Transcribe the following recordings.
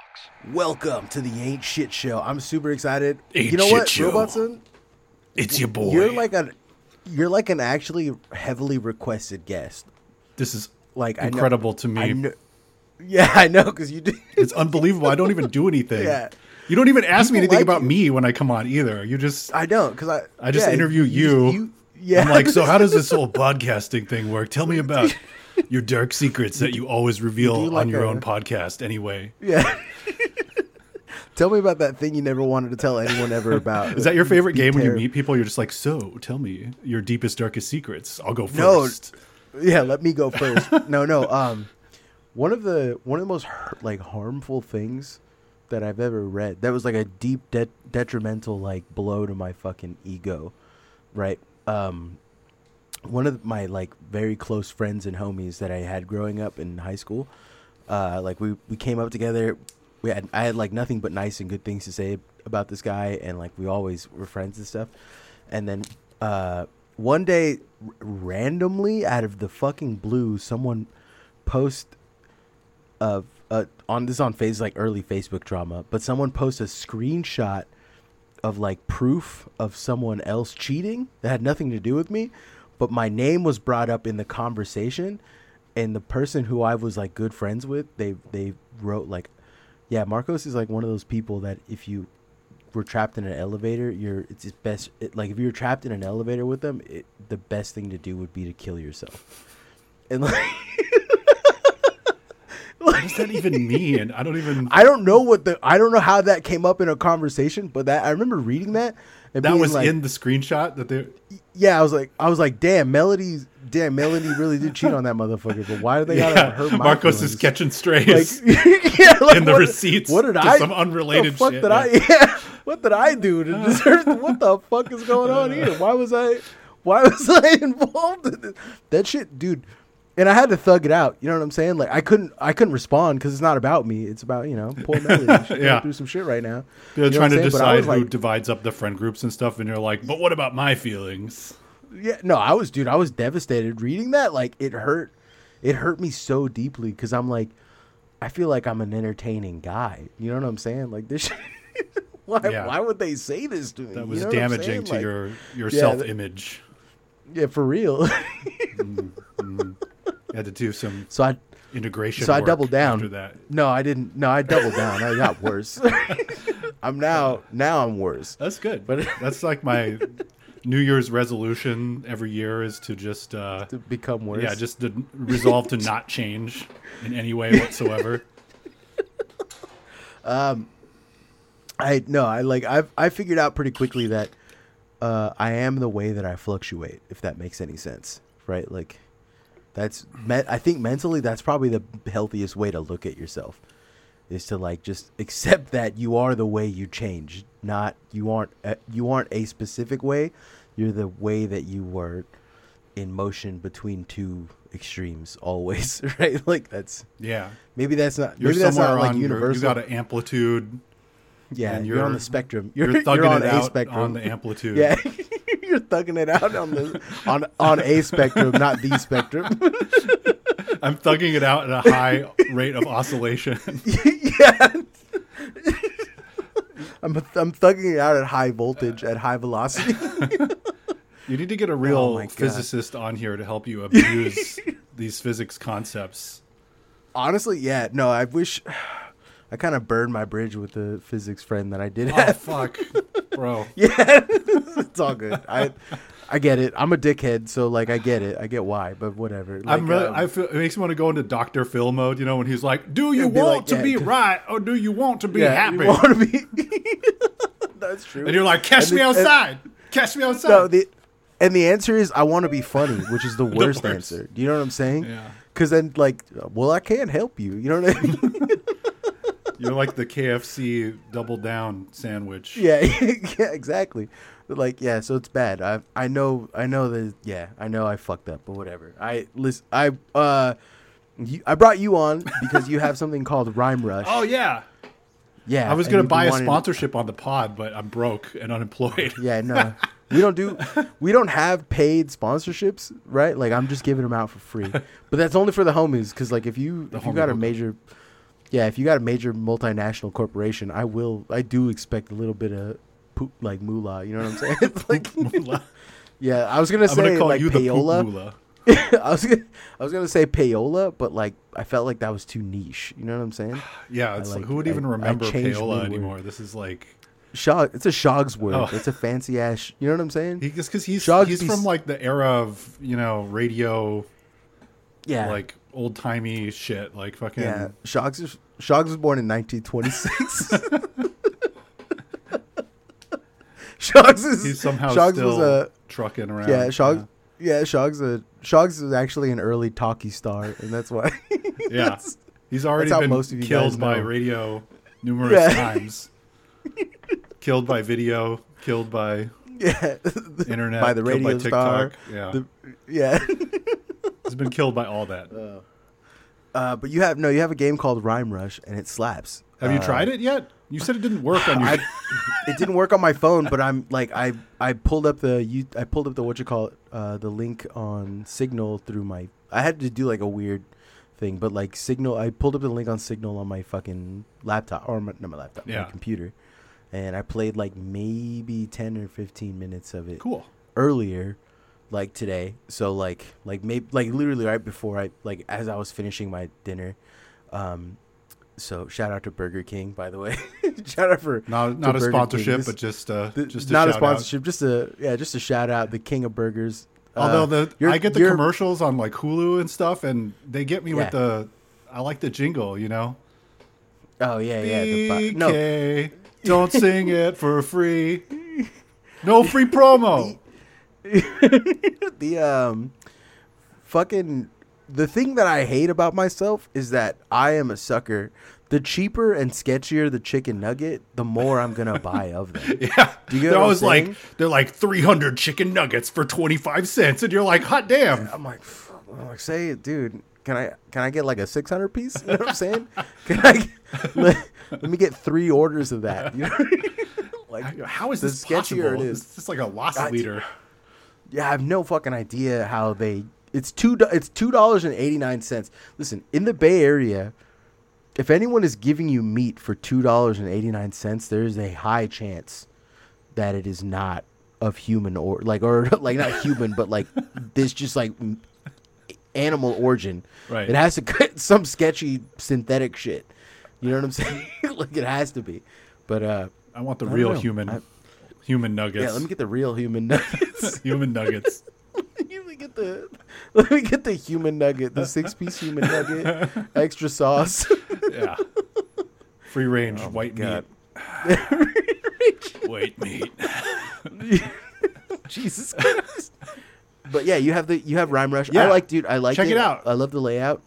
Owens Welcome to the Ain't Shit Show. I'm super excited. Ain't you know Shit what, Show. Robot Son? It's your boy. You're like a, you're like an actually heavily requested guest. this is Like I know- incredible to me. I know, yeah, I know because you do. It's unbelievable. I don't even do anything. Yeah. You don't even ask me anything like about you. me when I come on either. You just I don't because I. I just yeah, interview you. just- yeah, I'm like, so how does this whole podcasting thing work? Tell me about your dark secrets that you always reveal do like on your a- own podcast anyway. yeah. tell me about that thing you never wanted to tell anyone ever about. Is that your favorite game when you meet people? You're just like, so tell me your deepest, darkest secrets. I'll go No. first. Yeah, let me go first. no, no. Um, one of the one of the most like harmful things that I've ever read that was like a deep de- detrimental like blow to my fucking ego, right? Um, one of my like very close friends and homies that I had growing up in high school, uh, like we we came up together. We had I had like nothing but nice and good things to say about this guy, and like we always were friends and stuff. And then uh, one day, r- randomly out of the fucking blue, someone post of uh, on this on phase like early Facebook drama, but someone post a screenshot of like proof of someone else cheating that had nothing to do with me, but my name was brought up in the conversation, and the person who I was like good friends with, they they wrote like, yeah, Marcos is like one of those people that if you were trapped in an elevator, you're it's best it, like if you're trapped in an elevator with them, it, the best thing to do would be to kill yourself, and like. What does that even mean? I don't even. I don't know what the I don't know how that came up in a conversation, but that I remember reading that. And that was like, in the screenshot that they. Yeah, I was like, I was like, damn, Melody's damn, Melody really did cheat on that motherfucker. But why do they gotta hurt my Marcos feelings? is catching like, strays. yeah, like, in the what- receipts What did I? some unrelated fuck shit, Did yeah. I? Yeah, what did I do to deserve? what the fuck is going on here? Why was I? Why was I involved in this? That shit, dude. And I had to thug it out. You know what I'm saying? Like I couldn't, I couldn't respond because it's not about me. It's about you know poor Melody. Yeah. through some shit right now. They're You know trying to saying? But I decide who like- divides up the friend groups and stuff, and you're like, but what about my feelings? Yeah, no, I was, dude, I was devastated reading that. Like, it hurt, it hurt me so deeply because I'm like, I feel like I'm an entertaining guy. You know what I'm saying? Like this. Shit, why? Yeah. Why would they say this to me? That You was know damaging to Like, your your Yeah, self image. Yeah, for real. Mm-hmm. You had to do some so I, integration. so I doubled down. after that. No, I didn't. No, I doubled down. I got worse. I'm now. Now I'm worse. That's good. But- that's like my New Year's resolution every year is to just uh, To become worse. yeah, just to resolve to not change in any way whatsoever. um, I no, I like I've I figured out pretty quickly that uh, I am the way that I fluctuate. If that makes any sense, right? Like that's me- I think mentally that's probably the healthiest way to look at yourself is to like just accept that you are the way you change, not you aren't a, you aren't a specific way. You're the way that you were in motion between two extremes always, right? Like that's Yeah, maybe that's not you're maybe that's somewhere not like universal. you got an amplitude. Yeah, and you're, on you're- the spectrum. You're, You're, thugging you're on it a out spectrum. on the amplitude. yeah, you're thugging it out on the on on a spectrum, not the spectrum. I'm thugging it out at a high rate of oscillation. yeah. I'm I'm thugging it out at high voltage, at high velocity. You need to get a Oh real God. physicist on here to help you abuse these physics concepts. Honestly, yeah. No, I wish I kind of burned my bridge with the physics friend that I did Oh have. fuck, bro. Yeah, it's all good. I I get it. I'm a dickhead, so like I get it. I get why, but whatever. Like, I'm really, um, I feel it makes me want to go into Doctor Phil mode, you know, when he's like, "Do you want like, to yeah, be right or do you want to be yeah, happy?" You want to be? That's true. and you're like, "Catch And me the- and- outside, catch me outside." No, the and the answer is I want to be funny, which is the worst, worst. answer. Do you know what I'm saying? Yeah. Because then, like, well, I can't help you. You know what I mean? You're like the KFC double down sandwich. yeah, yeah, exactly. But like, yeah, so it's bad. I I know I know that. Yeah, I know I fucked up, but whatever. I listen. I uh, you, I brought you on because you have something called Rhyme Rush. Oh yeah, Yeah, I was gonna buy a wanting- sponsorship on the pod, but I'm broke and unemployed. Yeah, no, we don't do we don't have paid sponsorships, right? Like I'm just giving them out for free, but that's only for the homies. Because like if you The if you got a major, yeah, if you got a major multinational corporation, I will I do expect a little bit of poop like moolah. You know what I'm saying? It's like Moolah. yeah, I was gonna I'm say gonna call like you the poop payola. moolah. I was gonna I was gonna say payola, but like I felt like that was too niche. You know what I'm saying? Yeah, it's like, like- who would even I remember changed payola anymore? This is like Shog, it's a Shogs word. Oh. It's a fancy ass. You know what I'm saying? he because he's Shogs he's from like the era of you know radio yeah, like old timey shit like fucking Yeah, Shoggs is Shoggs was born in 1926. Shoggs is he's somehow Shoggs still was a trucking around. yeah Shoggs yeah Shoggs a Shoggs is actually an early talkie star, and that's why. Yeah. That's- He's already been most of you killed by know. radio numerous Yeah. times. killed by video, killed by yeah, internet, by the killed radio star. Yeah, The- yeah. He's been killed by all that. Uh, but you have no, you have a game called Rhyme Rush, and it slaps. Have you Uh, tried it yet? You said it didn't work on your. I, it didn't work on my phone, but I'm like I I pulled up the you I pulled up the what you call it uh, the link on Signal through my I had to do like a weird thing, but like Signal I pulled up the link on Signal on my fucking laptop or my, not my laptop Yeah. my computer, and I played like maybe ten or fifteen minutes of it cool. earlier like today so like like maybe like literally right before i like as i was finishing my dinner um so shout out to burger king by the way shout out for Not not a Burger sponsorship, This- but just uh, the- just a not a sponsorship just a yeah just a shout out the king of burgers Although Uh, the I get the commercials on like Hulu and stuff, and they get me Yeah. with the. I like the jingle, you know. oh yeah yeah the, no BK, don't sing it for free. No free promo. the um fucking the thing that I hate about myself is that I am a sucker. The cheaper and sketchier the chicken nugget, the more I'm gonna buy of them. Yeah, Do you get they're I'm always like they're like three hundred chicken nuggets for twenty five cents, and you're like, hot damn. I'm like, I'm like, say it, dude. Can I can I get like a 600 piece? You know what I'm saying? Can I let, let me get three orders of that? You know? like, How is the this sketchier possible? it is. It's just like a loss leader. Yeah, I have no fucking idea how they. It's two. It's two dollars and eighty nine cents. Listen, in the Bay Area, if anyone is giving you meat for two dollars and eighty nine cents, there is a high chance that it is not of human or like or like not human, but like this just like animal origin. Right. It has to cut some sketchy synthetic shit. You know what I'm saying? like it has to be. But uh, I want the I real know. human, I- human nuggets. yeah, let me get the real human nuggets. human nuggets. let me get the let me get the human nugget, the six piece human nugget, extra sauce. Yeah, free range Oh white meat. white meat. Jesus Christ. But yeah, you have the you have Rhyme Rush. Yeah. I like, dude. I like Check it out. I love the layout.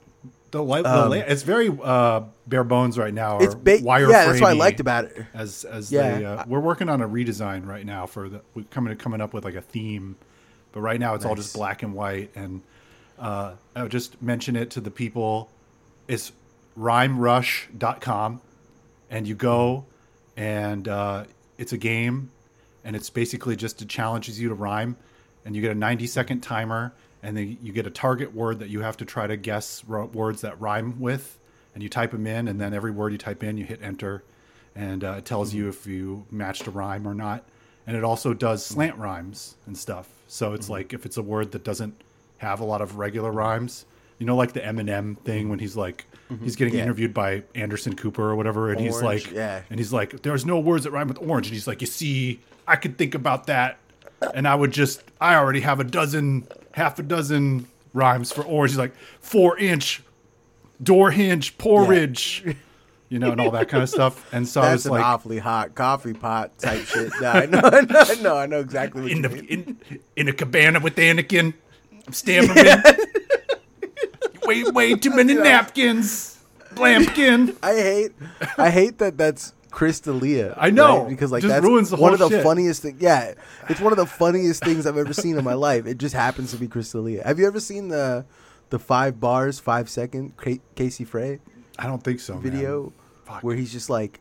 The, li- the Um, la- it's very uh, bare bones right now. Or It's ba- wire yeah, that's what I liked about it. As as Yeah. they, uh, we're working on a redesign right now for the we're coming coming up with like a theme, but right now it's all just black and white. And uh, I'll just mention it to the people. It's rhymerush.com, and you go, and uh, it's a game, and it's basically just it challenges you to rhyme, and you get a 90 second timer, and then you get a target word that you have to try to guess ro- words that rhyme with, and you type them in, and then every word you type in, you hit enter, and uh, it tells you mm-hmm. if you matched a rhyme or not, and it also does slant rhymes and stuff. So it's mm-hmm. like if it's a word that doesn't have a lot of regular rhymes, you know, like the Eminem thing when he's like mm-hmm. he's getting Yeah. interviewed by Anderson Cooper or whatever, and he's like, yeah. and he's like, there's no words that rhyme with orange, and he's like, you see, I could think about that, and I would just, I already have a dozen, half a dozen rhymes for orange. He's like, four inch door hinge porridge. You know, and all that kind of stuff. And so I That's an like, awfully hot coffee pot type shit. No, I know, I know, I know, I know exactly what in you the mean. in, in a cabana with Anakin. I'm stammering. way way too many napkins. Blampkin. I hate, I hate that that's Chris D'Elia. I know. right? because like Just that's ruins the one of the shit. funniest things. Yeah, it's one of the funniest things I've ever seen in my life. It just happens to be Chris D'Elia. Have you ever seen the the five bars, five second Ca- Casey Frey I don't think so. video where he's just like,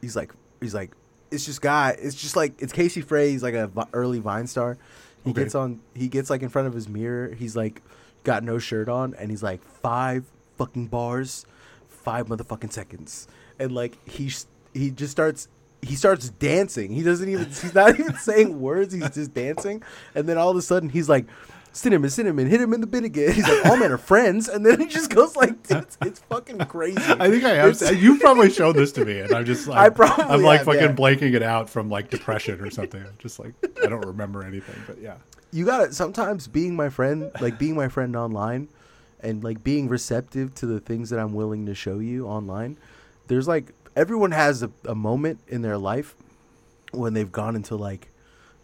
he's like he's like it's just guy. It's just like it's Casey Frey. He's like a early Vine star. He Okay. gets on. He gets like in front of his mirror. He's like got no shirt on, and he's like five fucking bars, five motherfucking seconds, and like he s- he just starts. He starts dancing. He doesn't even. He's not even saying words. He's just dancing, and then all of a sudden he's like, "Cinnamon, cinnamon, hit him in the bin again." He's like, "All men are friends," and then he just goes like, "It's, it's fucking crazy." I think I have. You probably showed this to me, and I'm just like, I probably I'm like have, fucking yeah. blanking it out from like depression or something. I'm just like, I don't remember anything, but yeah. you got it. sometimes being my friend like being my friend online and like being receptive to the things that i'm willing to show you online there's like everyone has a, a moment in their life when they've gone into like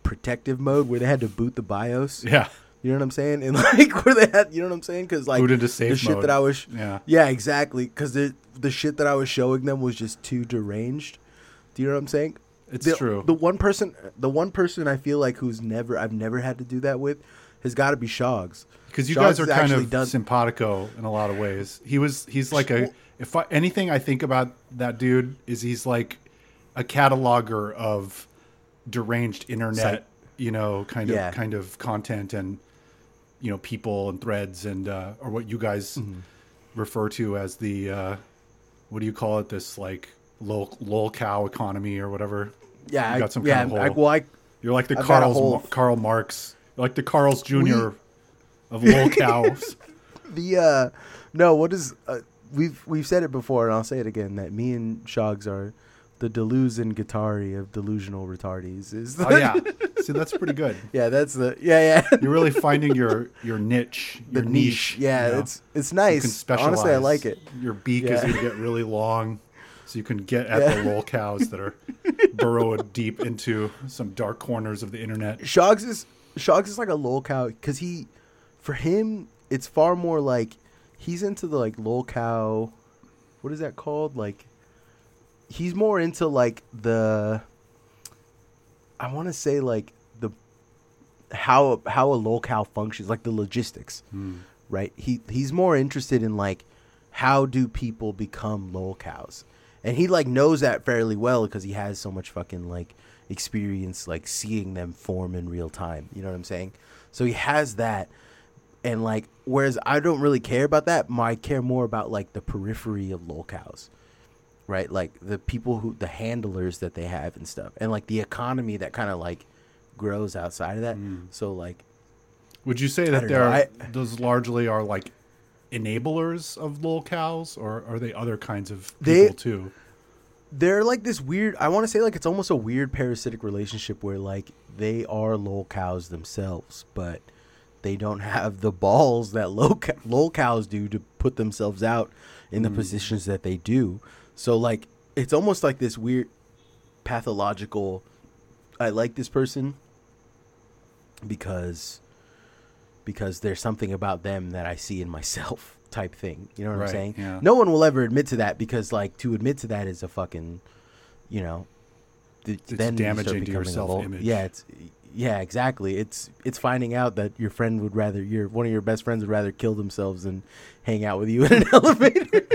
protective mode where they had to boot the bios Yeah. you know what i'm saying and like where they had you know what i'm saying because like Boot into the shit mode. that i was Yeah. yeah exactly because the the shit that i was showing them was just too deranged do you know what i'm saying It's the, true. The one person, the one person I feel like who's never, I've never had to do that with, has got to be Shogs. Because you guys are kind of done- simpatico in a lot of ways. He was. He's like a. If I, anything I think about that dude is he's like a cataloger of deranged internet, Site. you know, kind of Yeah. kind of content and you know people and threads and uh, or what you guys Mm-hmm. refer to as the uh, what do you call it? This like lol, lol cow economy or whatever. Yeah, You got some yeah. kind of I, well, I, You're like the I've Carl's whole- Karl Marx. You're like the Carl's Jr. of lol cows. the uh, no, what is uh, we've we've said it before, and I'll say it again that me and Shogs are the Deleuze and of delusional retardies. Is Oh yeah, see that's pretty good. yeah, that's the yeah yeah You're really finding your your niche, the your niche. Yeah, you know? it's it's You nice. can specialize. Honestly, I like it. Your beak is gonna get really long, so you can get at Yeah. the lol cows that are burrowed deep into some dark corners of the internet. Shogs is Shogs is like a lol cow because he, for him, it's far more like he's into the like lol cow. What is that called? Like, he's more into like the. I want to say like the how how a lol cow functions, like the logistics, hmm. right? He he's more interested in like how do people become lol cows, and he like knows that fairly well because he has so much fucking like experience like seeing them form in real time. You know what I'm saying? So he has that, and like whereas I don't really care about that, I care more about like the periphery of lol cows right? Like the people who the handlers that they have and stuff, and like the economy that kind of like grows outside of that. Hmm. So like, Would you say that don't know, they're I- those largely are like enablers of lol cows, or are they other kinds of They- people too? they're like this weird. I want to say like it's almost a weird parasitic relationship where like they are lol cows themselves, but they don't have the balls that low co- lol cows do to put themselves out in the mm. positions that they do. So like it's almost like this weird pathological. I like this person because because there's something about them that I see in myself type thing. You know what Right, I'm saying? yeah. No one will ever admit to that because like to admit to that is a fucking, you know, th- It's then you damaging to your lol- self-image. Yeah, it's yeah, exactly. It's it's finding out that your friend would rather your one of your best friends would rather kill themselves than hang out with you in an elevator.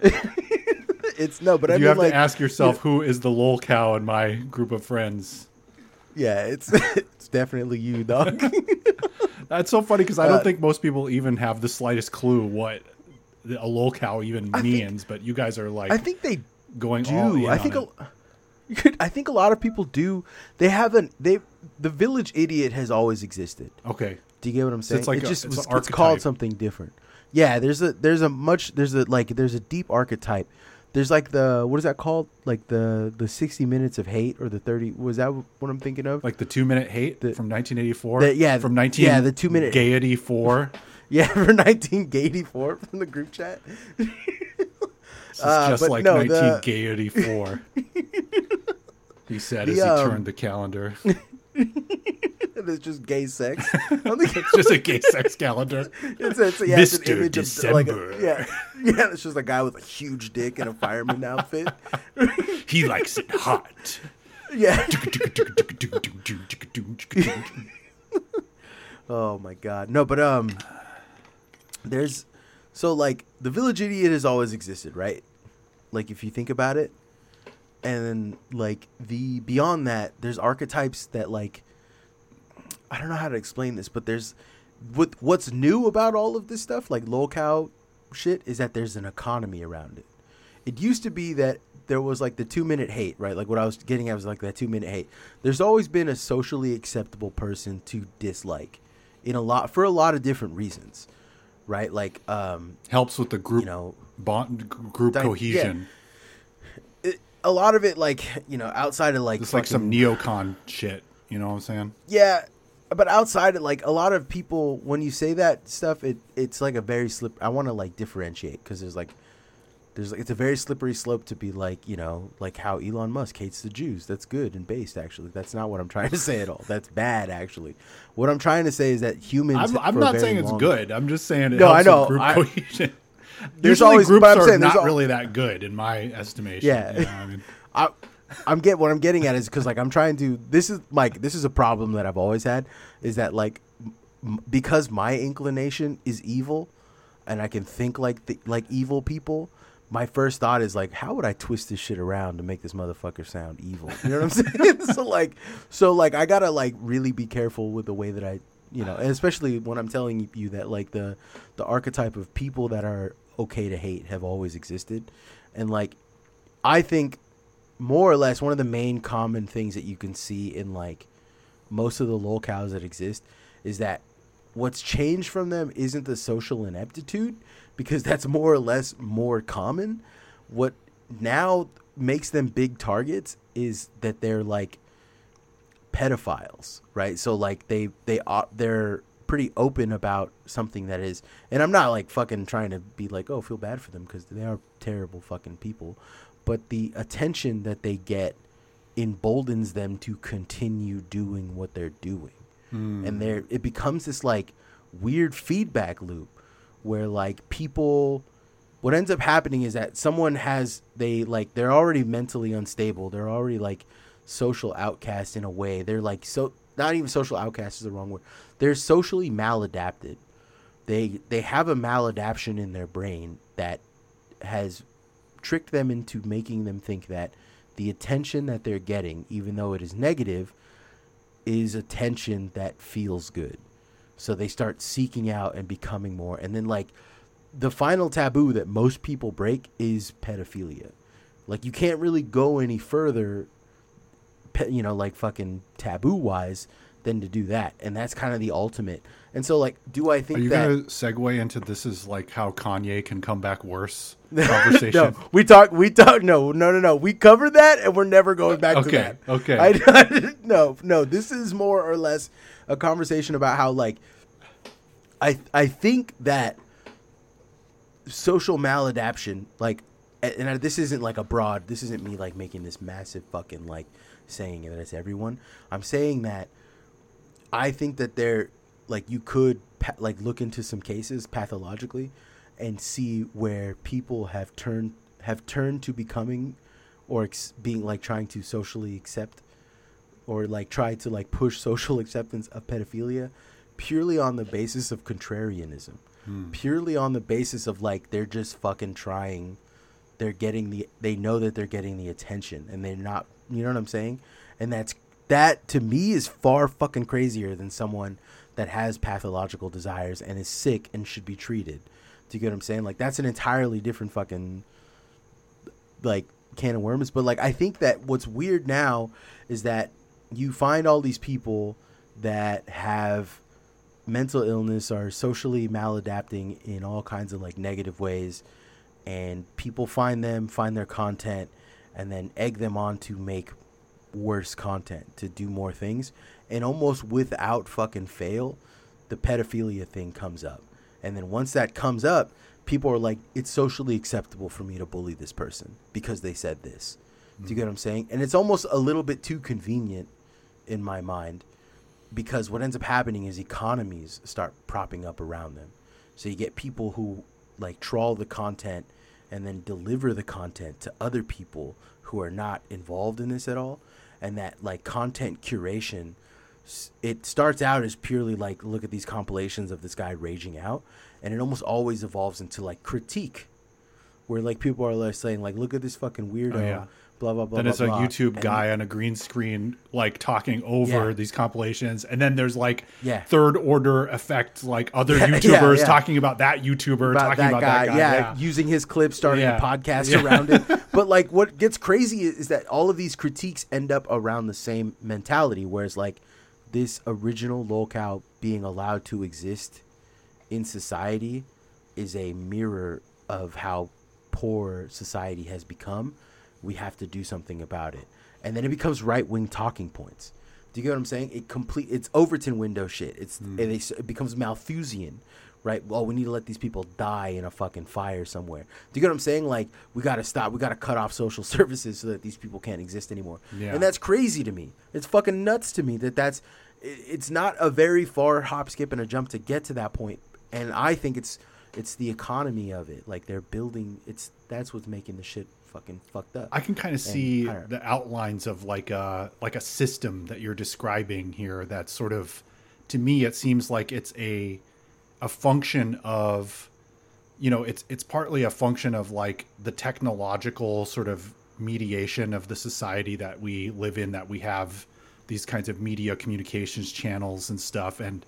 it's no, but I you mean have like to ask yourself who is the lol cow in my group of friends. yeah, it's it's definitely you, dog. That's so funny because I don't Uh, think most people even have the slightest clue what a lol cow even I think- means. but you guys are like I think they going do. I on think a, could, I think a lot of people do. They haven't. They the village idiot has always existed. okay. Do you get what I'm saying? like it a- just it's was it's called something different. Yeah, there's a there's a much there's a like there's a deep archetype. There's like the what is that called? Like the the 60 minutes of hate or the 30 was that what I'm thinking of? Like the two minute hate The- from 1984. the- yeah, from 19. yeah, the two-minute- gaiety four. yeah, for 1984 from the group chat. This is Uh, just like no, 19 the- gaiety four. he said The, as he um, turned the calendar. it's just gay sex. I don't think it's just a gay sex calendar. It's, it's, yeah, it's an image of like a, December. yeah, yeah. It's just a guy with a huge dick in a fireman outfit. He likes it hot. Yeah. Oh my god. No, but um there's so like the village idiot has always existed, right? Like if you think about it, and like the beyond that, there's archetypes that like I don't know how to explain this, but there's what what's new about all of this stuff, like lolcow shit, is that there's an economy around it. It used to be that there was like the two minute hate, right? Like what I was getting at was like that two minute hate. There's always been a socially acceptable person to dislike in a lot for a lot of different reasons. Right? Like um Helps with the group you know bond, group Di- yeah. cohesion. it, a lot of it like, you know, outside of like It's like some neocon shit. You know what I'm saying? Yeah, but outside of like a lot of people, when you say that stuff, it it's like a very slip. I want to like differentiate because there's like there's like it's a very slippery slope to be like you know like how Elon Musk hates the Jews. That's good and based actually. That's not what I'm trying to say at all. That's bad actually. What I'm trying to say is that humans. I'm, I'm not saying it's long- good. I'm just saying it No, I know. group I- cohesion. There's Usually always- groups are saying not al- really that good in my estimation. Yeah. you know, I mean, I, I'm get what I'm getting at is because like I'm trying to. This is like this is a problem that I've always had is that like m- because my inclination is evil, and I can think like the, like evil people. My first thought is like, how would I twist this shit around to make this motherfucker sound evil? You know what I'm saying? so like, so like, I gotta like really be careful with the way that I, you know, especially when I'm telling you that like the the archetype of people that are okay to hate have always existed, and like, I think more or less one of the main common things that you can see in like most of the lolcows that exist is that what's changed from them isn't the social ineptitude because that's more or less more common. What now makes them big targets is that they're like pedophiles right? So like they they are they're pretty open about something that is and i'm not like fucking trying to be like oh feel bad for them because they are terrible fucking people but the attention that they get emboldens them to continue doing what they're doing. Hmm. And there it becomes this like weird feedback loop where like people what ends up happening is that someone has they like they're already mentally unstable. They're already like social outcast in a way. They're like so not even social outcast is the wrong word. They're socially maladapted. They they have a maladaption in their brain that has tricked them into making them think that the attention that they're getting even though it is negative is attention that feels good so they start seeking out and becoming more. And then like the final taboo that most people break is pedophilia. Like you can't really go any further you know like fucking taboo wise than to do that and that's kind of the ultimate and so like do i think are you that to segue into this is like how Kanye can come back worse conversation? no, we talk. We talk. No, no, no, no. We covered that, and we're never going back to that. okay. I, no, no. This is more or less a conversation about how, like, I, I think that social maladaption, like, and I, this isn't like a broad. This isn't me like making this massive fucking like saying that it's everyone. I'm saying that I think that there, like, you could pa- like look into some cases pathologically, and see where people have turned have turned to becoming, or ex- being like trying to socially accept, or like try to like push social acceptance of pedophilia, purely on the basis of contrarianism, hmm. purely on the basis of like they're just fucking trying. They're getting the they know that they're getting the attention and they're not you know what I'm saying? And that's that to me is far fucking crazier than someone that has pathological desires and is sick and should be treated. Do you get what I'm saying? Like that's an entirely different fucking like can of worms. But like I think that what's weird now is that you find all these people that have mental illness are socially maladapting in all kinds of like negative ways and people find them find their content and then egg them on to make worse content to do more things. And almost without fucking fail the pedophilia thing comes up. And then once that comes up people are like it's socially acceptable for me to bully this person because they said this. Do you get mm. what i'm saying? And it's almost a little bit too convenient in my mind because what ends up happening is economies start propping up around them. So you get people who like trawl the content and then deliver the content to other people who are not involved in this at all. And that like content curation, it starts out as purely like look at these compilations of this guy raging out, and it almost always evolves into like critique, where like people are like saying like look at this fucking weirdo Oh, yeah. blah blah blah. then blah, it's a blah. YouTube And- guy on a green screen like talking over Yeah. these compilations, and then there's like Yeah. third order effect, like other YouTubers talking about that YouTuber about talking that about guy, that guy. yeah, using his clip, starting a podcast around it. But like, what gets crazy is, is that all of these critiques end up around the same mentality. Whereas, like, this original lolcow being allowed to exist in society is a mirror of how poor society has become. We have to do something about it, and then it becomes right wing talking points. Do you get what I'm saying? It complete. It's Overton window shit. It's Hmm. and it becomes Malthusian, right? Well, we need to let these people die in a fucking fire somewhere. Do you get what I'm saying? Like we got to stop. We got to cut off social services so that these people can't exist anymore. Yeah. And that's crazy to me. It's fucking nuts to me that that's. it- It's not a very far hop, skip, and a jump to get to that point. And I think it's it's the economy of it. Like they're building. It's that's what's making the shit fucking fucked up. I can kind of see don't- the outlines of like a like a system that you're describing here. That sort of, to me, it seems like it's a a function of, you know, it's it's partly a function of like the technological sort of mediation of the society that we live in. That we have these kinds of media communications channels and stuff, and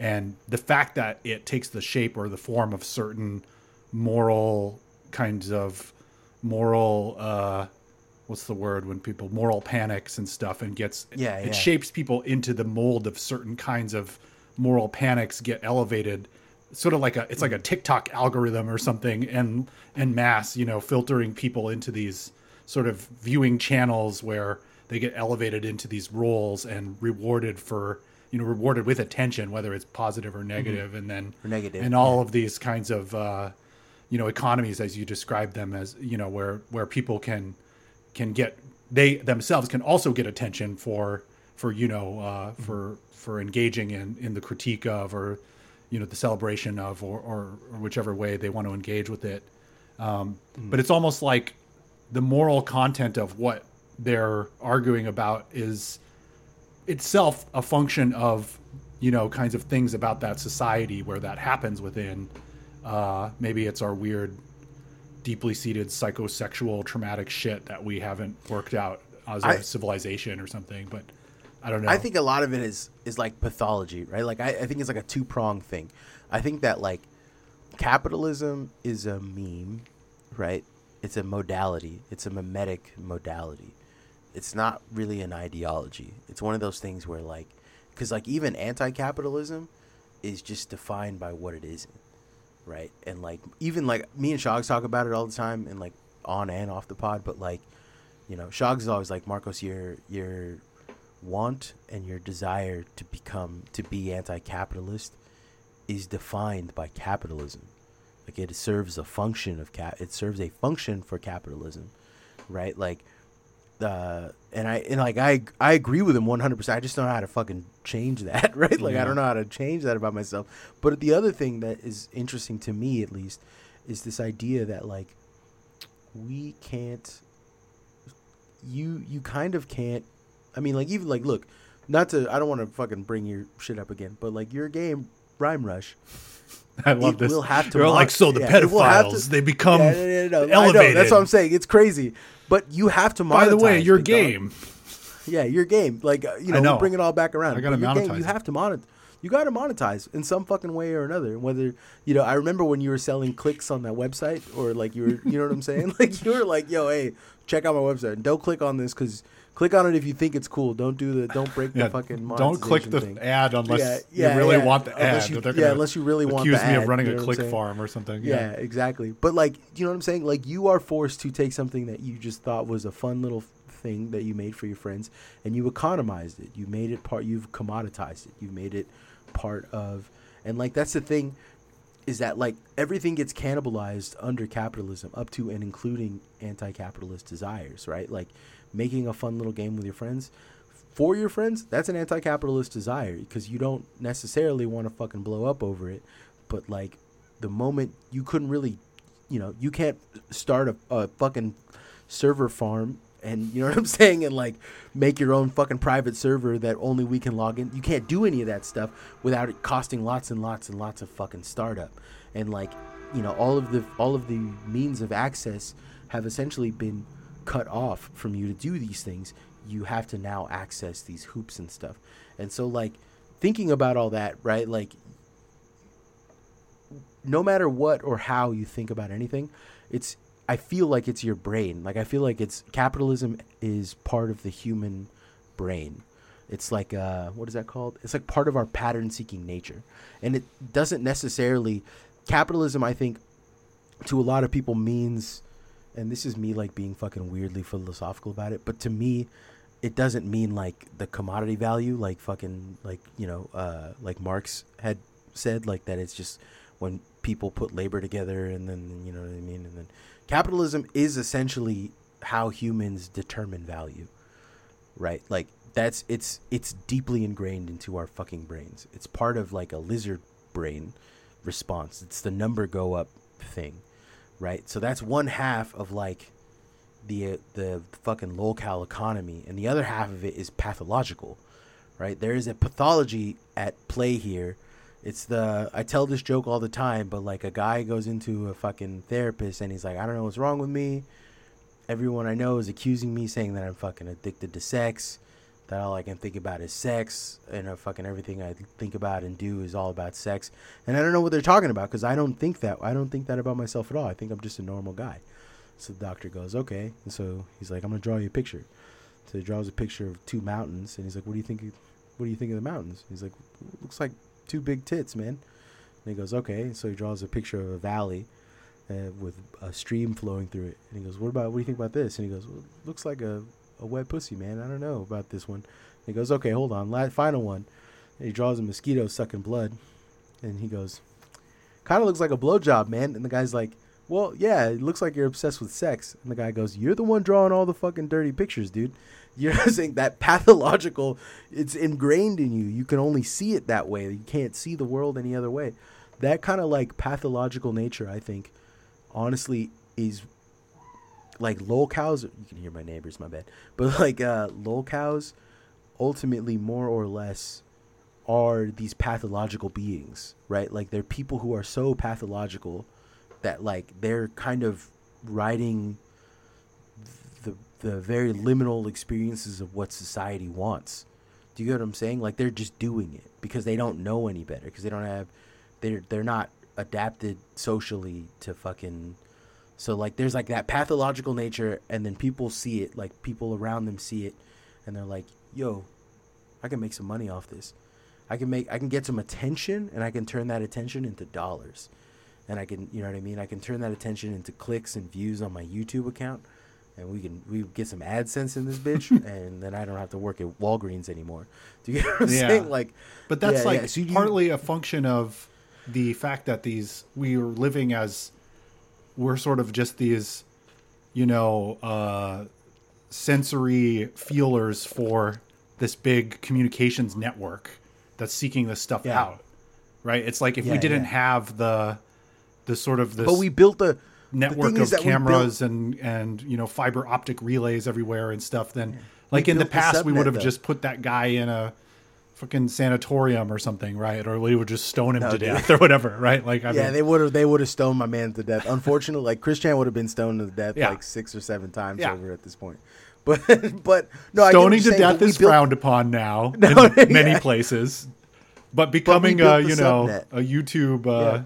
and the fact that it takes the shape or the form of certain moral kinds of moral uh what's the word when people moral panics and stuff and gets Yeah, it yeah. shapes people into the mold of certain kinds of moral panics get elevated sort of like a it's like a TikTok algorithm or something and and mass you know filtering people into these sort of viewing channels where they get elevated into these roles and rewarded for you know rewarded with attention whether it's positive or negative, and then Or negative, and all of these kinds of uh you know economies as you describe them as you know where where people can can get they themselves can also get attention for for you know uh, for for engaging in in the critique of or you know the celebration of or or, or whichever way they want to engage with it. Um, but it's almost like the moral content of what they're arguing about is itself a function of you know kinds of things about that society where that happens within uh, maybe it's our weird deeply seated psychosexual traumatic shit that we haven't worked out as a I- civilization or something but i don't know I think a lot of it is is like pathology, right? Like I, I think it's like a two prong thing. I think that like capitalism is a meme, right? It's a modality. It's a mimetic modality. It's not really an ideology. It's one of those things where like, because like even anti-capitalism is just defined by what it isn't, right? And like even like me and Shogs talk about it all the time, and like on and off the pod. But like, you know, Shogs is always like, Marcos, your your want and your desire to become to be anti-capitalist is defined by capitalism. Like it serves a function of cap. It serves a function for capitalism, right? Like, uh, and I and like I I agree with him one hundred percent. I just don't know how to fucking change that, right? Like I don't know how to change that about myself. But the other thing that is interesting to me, at least, is this idea that like we can't. You you kind of can't. I mean, like even like look, not to. I don't want to fucking bring your shit up again, but like your game, Rhyme Rush. i love it this will have to they're like so the yeah, it will have pedophiles to- they become Yeah, yeah, yeah, no, I know, elevated that's what I'm saying. It's crazy, but you have to. Monetize by the way your game Yeah, your game. Like uh, you know, know. bring it all back around. I gotta But your game, monetize you have to monetize. You got to monetize in some fucking way or another. Whether you know, I remember when you were selling clicks on that website, or like you were, you know what I'm saying? Like you were like, "Yo, hey, check out my website. And don't click on this because click on it if you think it's cool. Don't do the, don't break yeah, the fucking. don't click the thing. ad unless Yeah, yeah, you really want the ad you- yeah, unless you really want accuse me ad, of running you a know I'm click farm or something Yeah, exactly. But like, you know what I'm saying? Like, you are forced to take something that you just thought was a fun little thing that you made for your friends, and you economized it. You made it part. You've commoditized it. You made it part of, and like that's the thing, is that like everything gets cannibalized under capitalism, up to and including anti-capitalist desires, right? Like making a fun little game with your friends. For your friends, that's an anti-capitalist desire because you don't necessarily want to fucking blow up over it, but like the moment you couldn't really, you know, you can't start a, a fucking server farm and you know what I'm saying and like make your own fucking private server that only we can log in. You can't do any of that stuff without it costing lots and lots and lots of fucking startup. And like, you know, all of the all of the means of access have essentially been cut off from you to do these things, you have to now access these hoops and stuff. And so like thinking about all that, right? Like no matter what or how you think about anything, it's I feel like it's your brain. Like I feel like it's capitalism is part of the human brain. It's like uh what is that called? It's like part of our pattern seeking nature. And it doesn't necessarily capitalism I think to a lot of people means and this is me like being fucking weirdly philosophical about it, but to me it doesn't mean like the commodity value like fucking like, you know, uh like Marx had said like that it's just when people put labor together and then you know what I mean and then capitalism is essentially how humans determine value right? Like that's it's it's deeply ingrained into our fucking brains. It's part of like a lizard brain response. It's the number go up thing right so that's one half of like the uh, the fucking lolcow economy and the other half of it is pathological right there is a pathology at play here it's the I tell this joke all the time, but like a guy goes into a fucking therapist and he's like, I don't know what's wrong with me. Everyone I know is accusing me, saying that I'm fucking addicted to sex. That all I can think about is sex, and fucking everything I think about and do is all about sex. And I don't know what they're talking about because I don't think that. I don't think that about myself at all. I think I'm just a normal guy. So the doctor goes, okay. And so he's like, I'm gonna draw you a picture. So he draws a picture of two mountains, and he's like, what do you think? What do you think of the mountains? He's like, looks like two big tits, man. And he goes, okay. So he draws a picture of a valley uh, with a stream flowing through it. And he goes, what about, what do you think about this? And he goes, well, looks like a, a wet pussy, man. I don't know about this one. He goes, okay, hold on. Last, final one. And he draws a mosquito sucking blood. And he goes, kind of looks like a blowjob, man. And the guy's like, well, yeah, it looks like you're obsessed with sex. And the guy goes, you're the one drawing all the fucking dirty pictures, dude. You're saying that pathological, it's ingrained in you. You can only see it that way. You can't see the world any other way. That kind of like pathological nature, I think, honestly, is like lolcows. You can hear my neighbors, my bad. But like uh, lolcows, ultimately, more or less, are these pathological beings, right? Like they're people who are so pathological that like they're kind of riding the the very liminal experiences of what society wants. Do you get what I'm saying? Like they're just doing it because they don't know any better because they don't have they're they're not adapted socially to fucking so like there's like that pathological nature and then people see it like people around them see it and they're like yo i can make some money off this i can make i can get some attention and i can turn that attention into dollars and i can you know what i mean i can turn that attention into clicks and views on my youtube account and we can we get some AdSense in this bitch, and then I don't have to work at Walgreens anymore. Do you get what I'm Yeah. saying? Like, But that's yeah, like yeah. So you- partly a function of the fact that these we are living as we're sort of just these, you know, uh, sensory feelers for this big communications network that's seeking this stuff Yeah. out. Right? It's like if we didn't yeah. have the the sort of this but we built the network is of we built- cameras and and you know fiber optic relays everywhere and stuff then like in the built the past we would have though. just put that guy in a fucking sanatorium or something right or we would just stone him No, to dude. death or whatever right like I yeah, mean, they would have they would have stoned my man to death. Unfortunately, like Christian would have been stoned to death Yeah. like six or seven times Yeah. over at this point. But but no, I get what stoning to saying, death is built- frowned upon now No, in many places but becoming built a you know subnet. a youtube uh Yeah.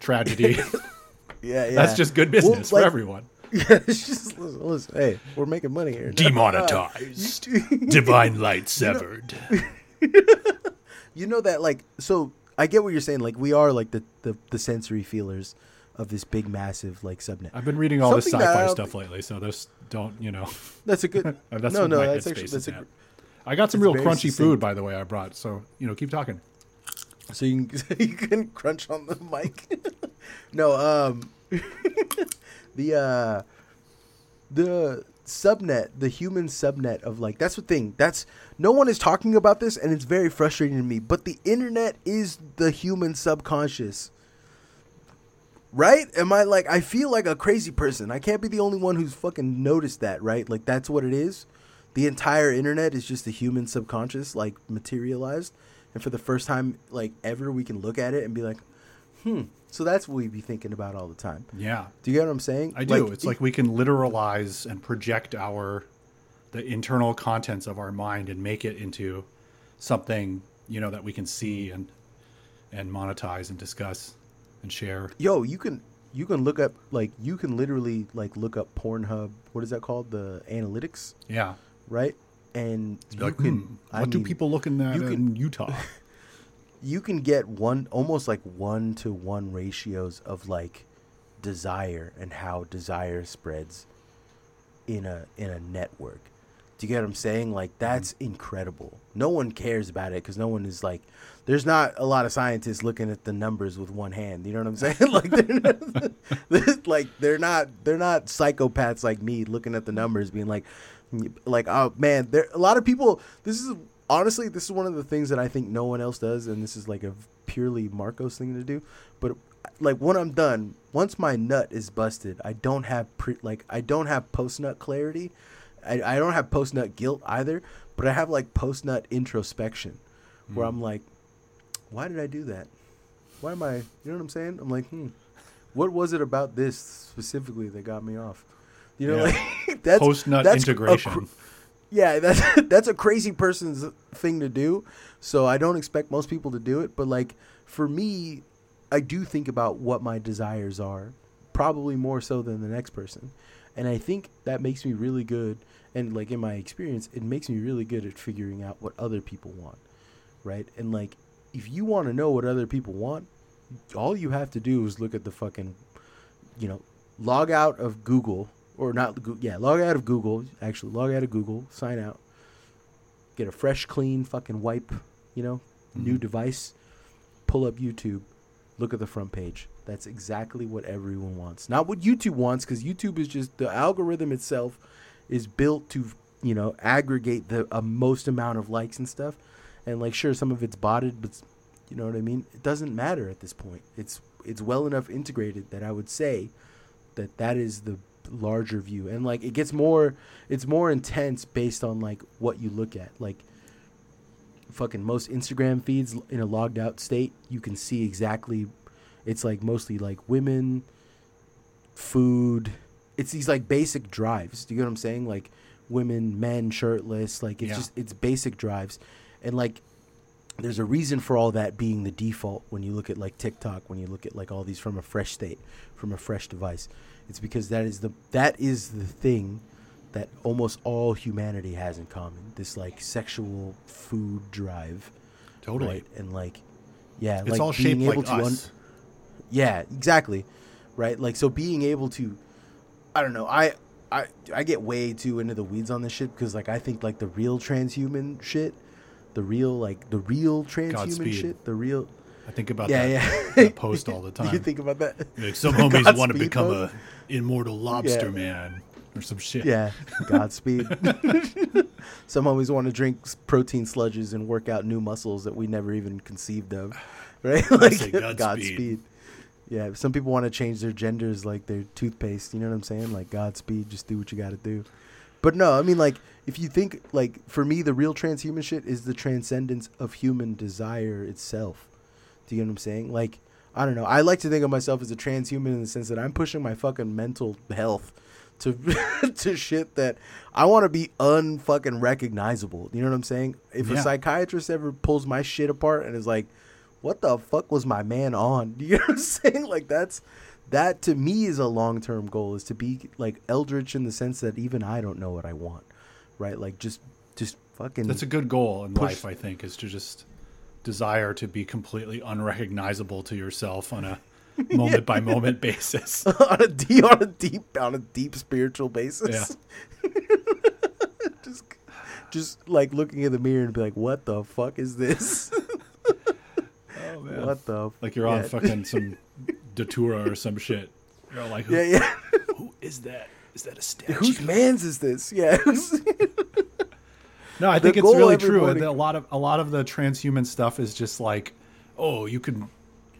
tragedy Yeah, yeah. that's just good Well, business like- for everyone Yeah, it's just listen, listen, hey, we're making money here. Demonetized. Divine light severed. you know that like so I get what you're saying. Like we are like the the, the sensory feelers of this big massive like subnet. i've been reading all this Something I sci-fi stuff lately so this don't you know That's a good. that's no, no, my that's actually that's a. at. gr- I got some real crunchy succinct. food, by the way. I brought, so you know, keep talking. So you can you can crunch on the mic. no, um, the uh, the subnet, the human subnet of like that's the thing. That's no one is talking about this, and it's very frustrating to me. But the internet is the human subconscious. Right? Am I like I feel like a crazy person. I can't be the only one who's fucking noticed that, right? Like that's what it is. The entire internet is just the human subconscious like materialized. And for the first time like ever we can look at it and be like, hmm, So that's what we be thinking about all the time. Yeah, Do you get what I'm saying? I do. it's like we can literalize and project our the internal contents of our mind and make it into something you know that we can see and and monetize and discuss and share. yo, you can you can look up like you can literally like look up Pornhub. What is that called? The analytics, Yeah. right? And you Like, can. hmm, I what do mean, people looking at you can- in Utah? you can get one almost like one to one ratios of like desire and how desire spreads in a in a network. Do you get what I'm saying? Like mm-hmm. that's incredible. No one cares about it because no one is like. There's not a lot of scientists looking at the numbers with one hand. You know what I'm saying? like they're not, they're- like they're not they're not psychopaths like me looking at the numbers, being like, like oh man, there a lot of people. This is honestly this is one of the things that I think no one else does, and this is like a purely Marcos thing to do. But like when I'm done, once my nut is busted, I don't have pre- like I don't have post nut clarity. I, I don't have post nut guilt either, but I have like post nut introspection, where I'm like, why did I do that? Why am I? You know what I'm saying? I'm like, hmm, what was it about this specifically that got me off? You know, Yeah. like that's Post nut integration. cr- yeah, that's that's a crazy person's thing to do. So I don't expect most people to do it, but like for me, I do think about what my desires are, probably more so than the next person. And I think that makes me really good and like in my experience, it makes me really good at figuring out what other people want. Right? And like if you want to know what other people want, all you have to do is look at the fucking you know, log out of Google or not yeah, log out of Google, actually log out of Google, sign out. Get a fresh clean fucking wipe, you know, new device, pull up YouTube, look at the front page. That's exactly what everyone wants. Not what YouTube wants cuz YouTube is just the algorithm itself is built to, you know, aggregate the uh, most amount of likes and stuff. And like sure some of it's botted, but you know what I mean? It doesn't matter at this point. It's it's well enough integrated that I would say that that is the larger view. And like it gets more it's more intense based on like what you look at. Like fucking most instagram feeds in a logged out state you can see exactly it's like mostly like women food. It's these like basic drives. Do you get what i'm saying? Like women men shirtless. Like it's Yeah. just it's basic drives. And like there's a reason for all that being the default when you look at like TikTok, when you look at like all these from a fresh state, from a fresh device. It's because that is the that is the thing that almost all humanity has in common. This like sexual food drive. Totally. Right? And like yeah, It's like all being able like to us. yeah, exactly. Right? Like so being able to I don't know, I I I get way too into the weeds on this shit because like I think like the real transhuman shit, the real like the real transhuman Godspeed. shit, the real I think about yeah, that, yeah. that post all the time. you think about that? Like some The homies want to become post? a immortal lobster Yeah. man or some shit. Yeah, Godspeed. Some homies want to drink protein sludges and work out new muscles that we never even conceived of, right? like say Godspeed. Yeah, some people want to change their genders like their toothpaste. You know what I'm saying? Like Godspeed, just do what you got to do. But no, I mean like if you think like for me, the real transhuman shit is the transcendence of human desire itself. Do you get what I'm saying? Like I don't know. I like to think of myself as a transhuman in the sense that I'm pushing my fucking mental health to to shit that I want to be unfucking recognizable. You know what I'm saying? If a psychiatrist ever pulls my shit apart and is like, "What the fuck was my man on?" You know what I'm saying? Like that's that to me is a long term goal is to be like eldritch in the sense that even I don't know what I want, right? Like just just fucking That's a good goal in Push- life, I think, is to just desire to be completely unrecognizable to yourself on a moment by moment basis. on a deep on a deep on a deep spiritual basis. just just like looking in the mirror and be like, "What the fuck is this? Oh, man. what the Like you're on yeah. fucking some datura or some shit. You're like, who, yeah yeah." who is that? Is that a statue? Whose man's is this? Yeah. No, I think it's really true. morning- A lot of a lot of the transhuman stuff is just like, oh, you can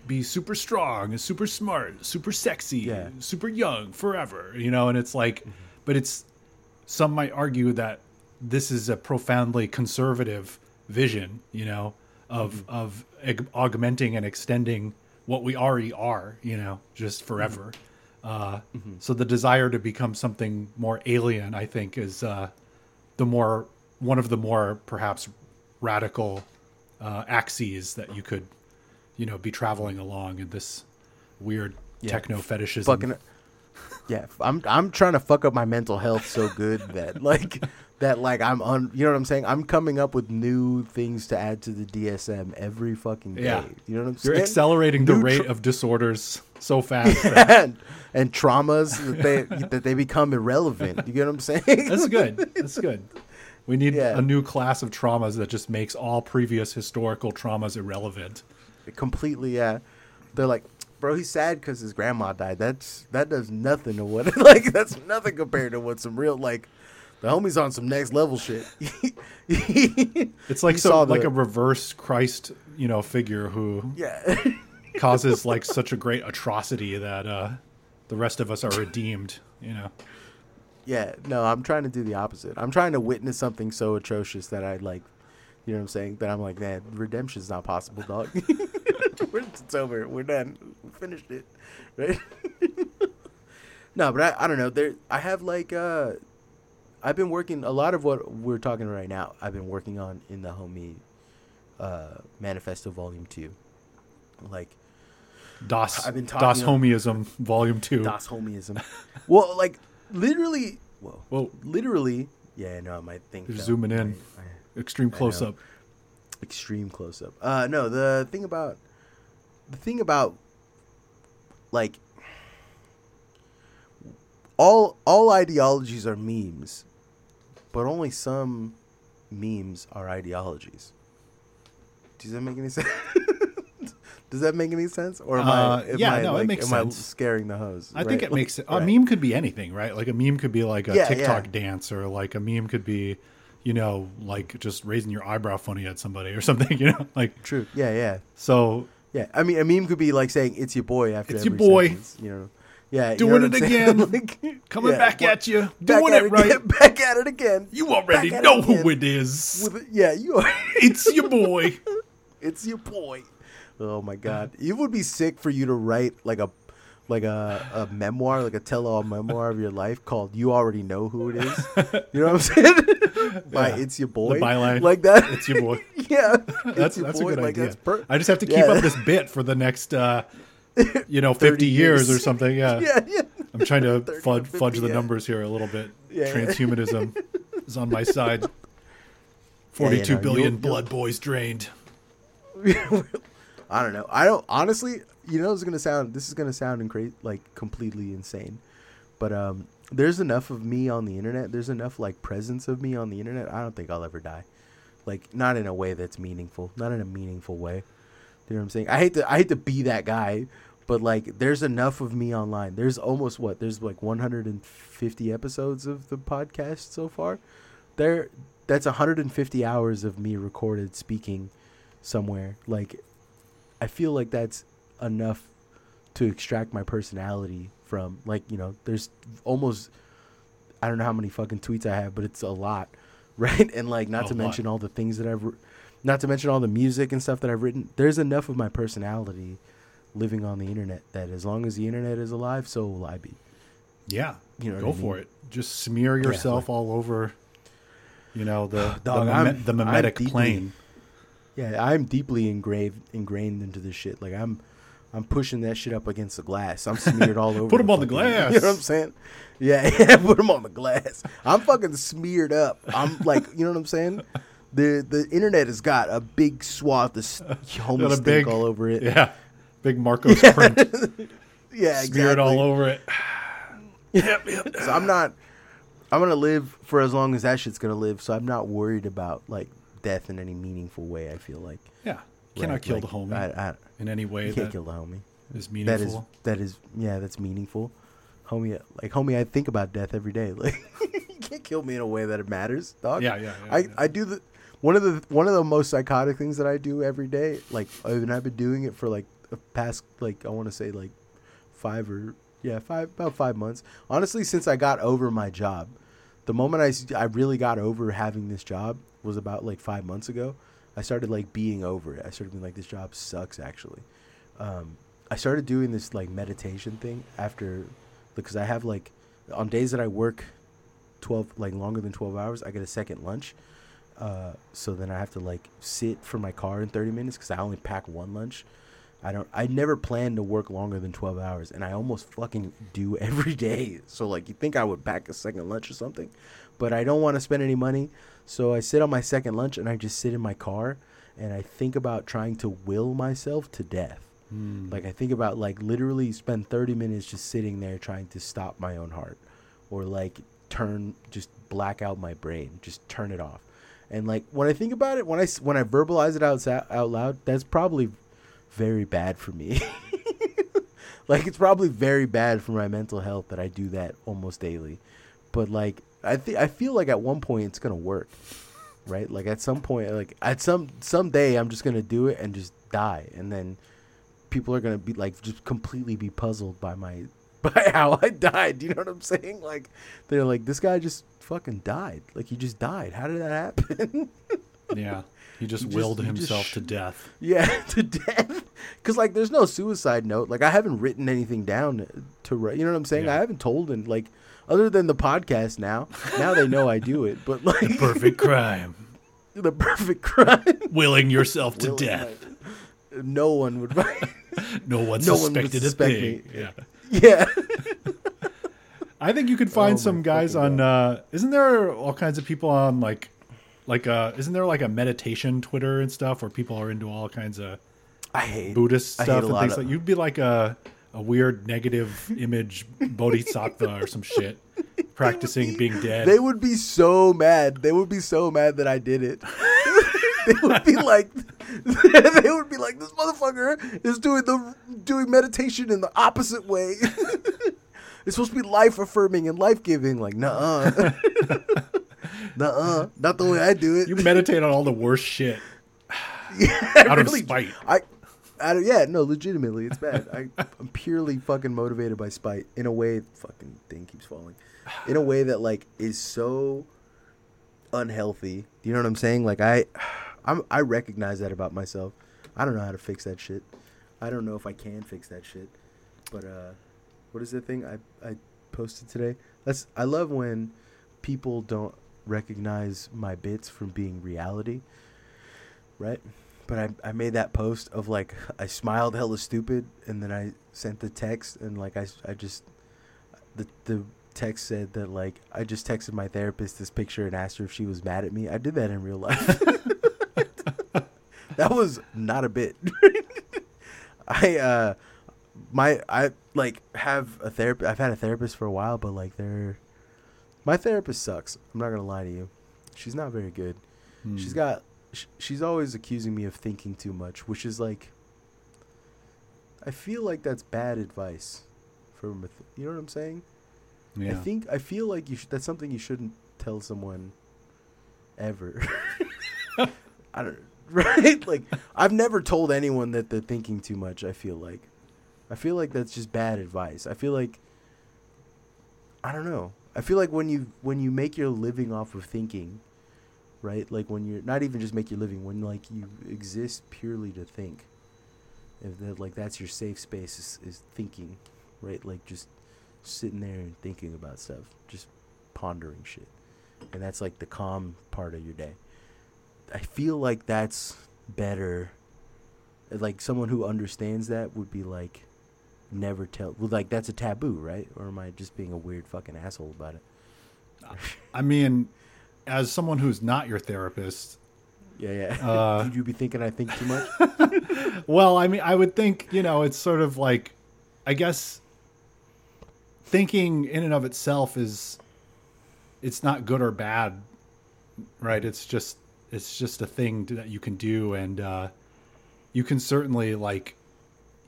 be super strong, super smart, super sexy, Yeah. super young forever, you know. And it's like, but it's some might argue that this is a profoundly conservative vision, you know, of of ag- augmenting and extending what we already are, you know, just forever. Uh, So the desire to become something more alien, I think, is uh, the more one of the more perhaps radical uh, axes that you could, you know, be traveling along in this weird Yeah. techno fetishism. fucking yeah i'm i'm trying to fuck up my mental health so good that like that like i'm on you know what i'm saying i'm coming up with new things to add to the dsm every fucking day Yeah. you know what i'm saying? You're accelerating the rate tr- of disorders so fast. that- and, and traumas that they that they become irrelevant you get what i'm saying That's good. That's good. We need Yeah. a new class of traumas that just makes all previous historical traumas irrelevant. completely yeah they're like bro he's sad because his grandma died that's that does nothing to what like that's nothing compared to what some real like the homie's on some next level shit It's like so, saw like the- a reverse Christ, you know, figure who yeah causes like such a great atrocity that uh, the rest of us are redeemed. You know, Yeah, no, I'm trying to do the opposite. I'm trying to witness something so atrocious that I like, you know what I'm saying? That I'm like, man, redemption's not possible, dog. It's over. We're done. We finished it. Right? no, but I, I don't know. There, I have like, uh, I've been working a lot of what we're talking right now. I've been working on in the homie, uh, manifesto volume two, like DOS I've been Das talking- Homieism Volume Two. Das homieism. well, like literally, whoa, Whoa, literally. Yeah, no, my thing. You're fell. zooming in. I- I- extreme close up. extreme close up. Uh no, the thing about the thing about like all all ideologies are memes, but only some memes are ideologies. Does that make any sense? Does that make any sense? Or am Uh, I am yeah, I, no, it makes am sense. I scaring the hose? I think Right? it makes a Right. meme could be anything, right? Like a meme could be like a Yeah, TikTok yeah. dance, or like a meme could be, you know, like just raising your eyebrow funny at somebody or something. You know, like True. Yeah, yeah. so. Yeah, I mean, a meme could be like saying "It's your boy" after It's your boy. sentence, you know. Yeah, you Doing know it again. Like, Coming yeah, back what- at you, back doing at it right. again, back at it again. You already know it who it is. With, yeah, you are. It's your boy. it's your boy. Oh my god, it would be sick for you to write like a like a, a memoir, like a tell-all memoir of your life called "You Already Know Who It Is." You know what I'm saying? By Yeah. "It's Your Boy," byline. like that. It's your boy. yeah, That's that's boy, a good like, idea. Per- I just have to keep Yeah. up this bit for the next, uh, you know, fifty years. or something. Yeah. yeah, yeah. I'm trying to fudge, 50, fudge the numbers here a little bit. Transhumanism is on my side. Forty-two no, billion you'll- you'll- blood boys drained. I don't know. I don't honestly. You know, it's gonna sound. This is gonna sound like completely insane, but um, there's enough of me on the internet. There's enough like presence of me on the internet. I don't think I'll ever die. Like not in a way that's meaningful. Not in a meaningful way. You know what I'm saying? I hate to. I hate to be that guy, but like, there's enough of me online. There's almost what? There's like 150 episodes of the podcast so far. There, that's 150 hours of me recorded speaking somewhere. Like, I feel like that's enough to extract my personality from. Like, you know, there's almost I don't know how many fucking tweets I have, but it's a lot, right? And like, not to mention all the things that I've, not to mention all the music and stuff that I've written. There's enough of my personality living on the internet that as long as the internet is alive, so will I be. Yeah, You know go I mean? for it. Just smear yourself all over. You know the Dog, the, I'm- the I'm mimetic deeply- plane. Yeah, I'm deeply engraved ingrained into this shit. Like I'm I'm pushing that shit up against the glass. I'm smeared all over. Put 'em on the glass. You know what I'm saying? Yeah, yeah. Put them on the glass. I'm fucking smeared up. I'm like, you know what I'm saying? The the internet has got a big swath of s- homie Got a stink big- all over it. Yeah, big Marcos print yeah, exactly. smeared all over it. yep, yep. So I'm not. I'm gonna live for as long as that shit's gonna live. So I'm not worried about like death in any meaningful way. I feel like Yeah, cannot Right, kill like, the homie I, I, in any way you can't that kill the homie. is That meaningful. is that is yeah, that's meaningful. Homie, like homie, I think about death every day. Like you can't kill me in a way that it matters, dog. Yeah, yeah, yeah, I, yeah. I do the one of the one of the most psychotic things that I do every day. Like and I've been doing it for like the past like I want to say like five or yeah five about five months. Honestly, since I got over my job, the moment I I really got over having this job was about like five months ago. I started like being over it. I started being like this job sucks actually. Um, I started doing this like meditation thing after because I have like on days that I work 12 like longer than 12 hours, I get a second lunch. Uh, so then I have to like sit for my car in 30 minutes cuz I only pack one lunch. I don't I never plan to work longer than 12 hours and I almost fucking do every day. So like you think I would pack a second lunch or something, but I don't want to spend any money. So I sit on my second lunch and I just sit in my car and I think about trying to will myself to death. Hmm. Like I think about like literally spend 30 minutes just sitting there trying to stop my own heart or like turn just black out my brain, just turn it off. And like when I think about it, when I when I verbalize it out out loud, that's probably very bad for me. like it's probably very bad for my mental health that I do that almost daily. But like I think I feel like at one point it's going to work. Right? Like at some point like at some someday I'm just going to do it and just die and then people are gonna be like just completely be puzzled by my by how I died. Do you know what I'm saying? Like they're like, this guy just fucking died. Like he just died. How did that happen? Yeah. He just just- willed just himself sh- to death. yeah, to death. Because like there's no suicide note. Like I haven't written anything down to write. You know what I'm saying? Yeah. I haven't told and like other than the podcast now. Now they know I do it. But like the Perfect crime. the perfect crime. Willing yourself to Willing death. my- No one would. No one No one would suspected suspect a thing. me. Yeah. yeah. I think you could find Oh some guys fucking on. Uh, isn't there all kinds of people on like, like uh, isn't there like a meditation Twitter and stuff where people are into all kinds of I hate Buddhist I hate stuff and things of- like? You'd be like a a weird negative image bodhisattva or some shit, practicing being dead. They would be so mad. They would be so mad that I did it. they would be like, they would be like, this motherfucker is doing the doing meditation in the opposite way. it's supposed to be life affirming and life giving. Like, nah, nah, not the way I do it. you meditate on all the worst shit I out of really- spite. I, I don't, yeah, no, legitimately, it's bad. I, I'm purely fucking motivated by spite in a way. Fucking thing keeps falling, in a way that like is so unhealthy. You know what I'm saying? Like I, I'm, I recognize that about myself. I don't know how to fix that shit. I don't know if I can fix that shit. But uh, what is the thing I I posted today? That's I love when people don't recognize my bits from being reality. Right? But I, I made that post of like I smiled hella stupid and then I sent the text and like I, I just the the text said that like I just texted my therapist this picture and asked her if she was mad at me. I did that in real life. that was not a bit. I uh my I like have a therapist I've had a therapist for a while but like they're my therapist sucks. I'm not going to lie to you. She's not very good. she's got sh- she's always accusing me of thinking too much, which is like I feel like that's bad advice from a th- you know what I'm saying? Yeah. I think I feel like you sh- that's something you shouldn't tell someone ever. I don't right? Like I've never told anyone that they're thinking too much, I feel like. I feel like that's just bad advice. I feel like I don't know. I feel like when you when you make your living off of thinking, right? Like when you're not even just make your living, when like you exist purely to think. If that like that's your safe space is, is thinking, right? Like just sitting there and thinking about stuff, just pondering shit. And that's like the calm part of your day. I feel like that's better. Like someone who understands that would be like, never tell. Well, like that's a taboo, right? Or am I just being a weird fucking asshole about it? I mean, as someone who's not your therapist, Yeah, yeah. Uh, Would you be thinking I think too much? Well, I mean, I would think, you know, it's sort of like, I guess, thinking in and of itself is, it's not good or bad, right? It's just, it's just a thing that you can do, and uh, you can certainly like,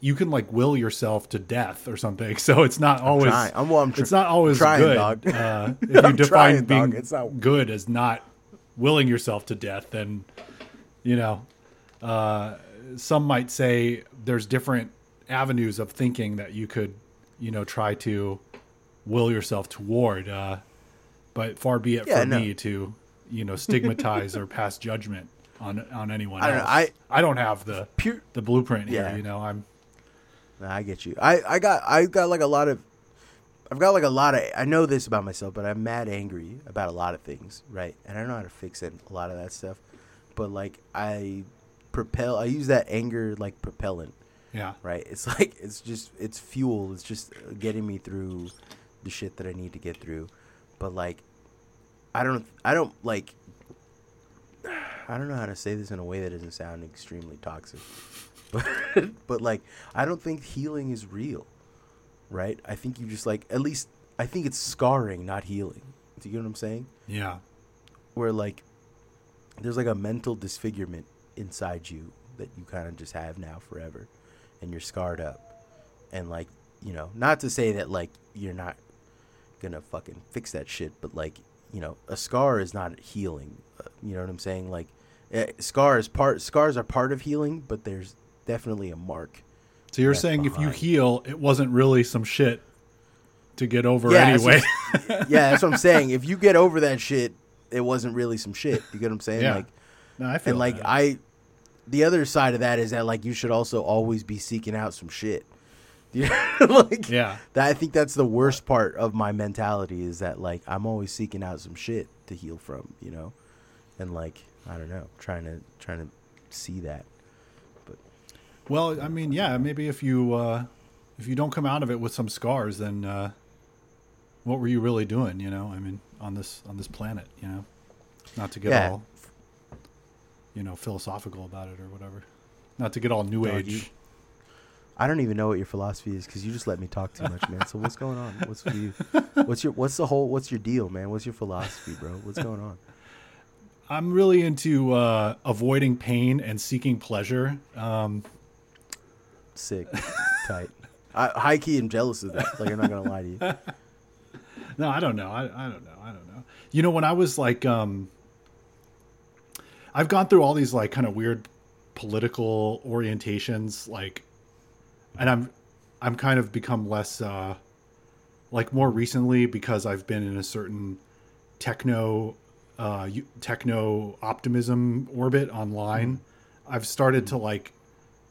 you can like will yourself to death or something. So it's not always, trying. I'm- well, I'm tr- it's not always trying, good. dog. Uh, if you I'm define trying, being dog. It's not- good as not willing yourself to death, then you know, uh, some might say there's different avenues of thinking that you could, you know, try to will yourself toward. Uh, but far be it Yeah, for no. me to, you know, stigmatize or pass judgment on on anyone I don't else. know, I- I don't have the Pure. the blueprint Yeah. here. You know, I'm Nah, I get you. I, I got I got like a lot of I've got like a lot of I know this about myself, but I'm mad angry about a lot of things, right? And I don't know how to fix it, a lot of that stuff. But like I propel I use that anger like propellant, Yeah. right? It's like it's just it's fuel. It's just getting me through the shit that I need to get through. But like I don't I don't like I don't know how to say this in a way that doesn't sound extremely toxic. But but like I don't think healing is real. Right? I think you just like at least I think it's scarring, not healing. Do you get what I'm saying? Yeah. Where like there's like a mental disfigurement inside you that you kind of just have now forever and you're scarred up. And like, you know, not to say that like you're not gonna fucking fix that shit, but like, you know, a scar is not healing. Uh, you know what I'm saying? Like, eh, scars part scars are part of healing, but there's definitely a mark. So you're That's saying if you heal, it wasn't really some shit to get over Yeah, anyway. yeah, that's what I'm saying. If you get over that shit, it wasn't really some shit. You get what I'm saying? Yeah. Like, no, I feel and like that. I, the other side of that is that like you should also always be seeking out some shit. You know? like, Yeah. That I think that's the worst part of my mentality is that like I'm always seeking out some shit to heal from, you know, and like I don't know, trying to trying to see that. Well, I mean, yeah, maybe if you uh, if you don't come out of it with some scars, then uh, what were you really doing? You know, I mean, on this on this planet, you know, not to get Yeah. all you know philosophical about it or whatever, not to get all new Dog, age. you- I don't even know what your philosophy is because you just let me talk too much, man. So what's going on? What's with you? What's your what's the whole what's your deal, man? What's your philosophy, bro? What's going on? I'm really into uh, avoiding pain and seeking pleasure. Um, Sick, tight. I, high key, I'm jealous of that. Like I'm not gonna lie to you. No, I don't know. I, I don't know. I don't know. You know, when I was like, um, I've gone through all these like kind of weird political orientations, like, and I'm, I'm kind of become less, uh, like more recently because I've been in a certain techno, uh, techno optimism orbit online. I've started to like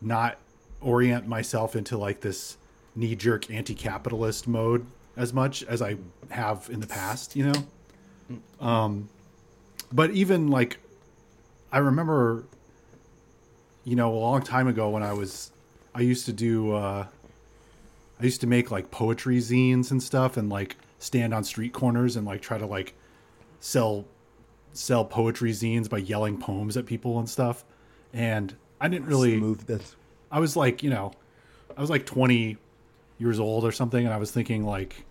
not orient myself into like this knee jerk anti capitalist mode as much as I have in the past, you know? Um, but even like, I remember, you know, a long time ago when I was, I used to do, uh, I used to make like poetry zines and stuff and like stand on street corners and like try to like sell sell poetry zines by yelling poems at people and stuff. And I didn't really move that's I was like, you know, I was like 20 years old or something, and I was thinking like,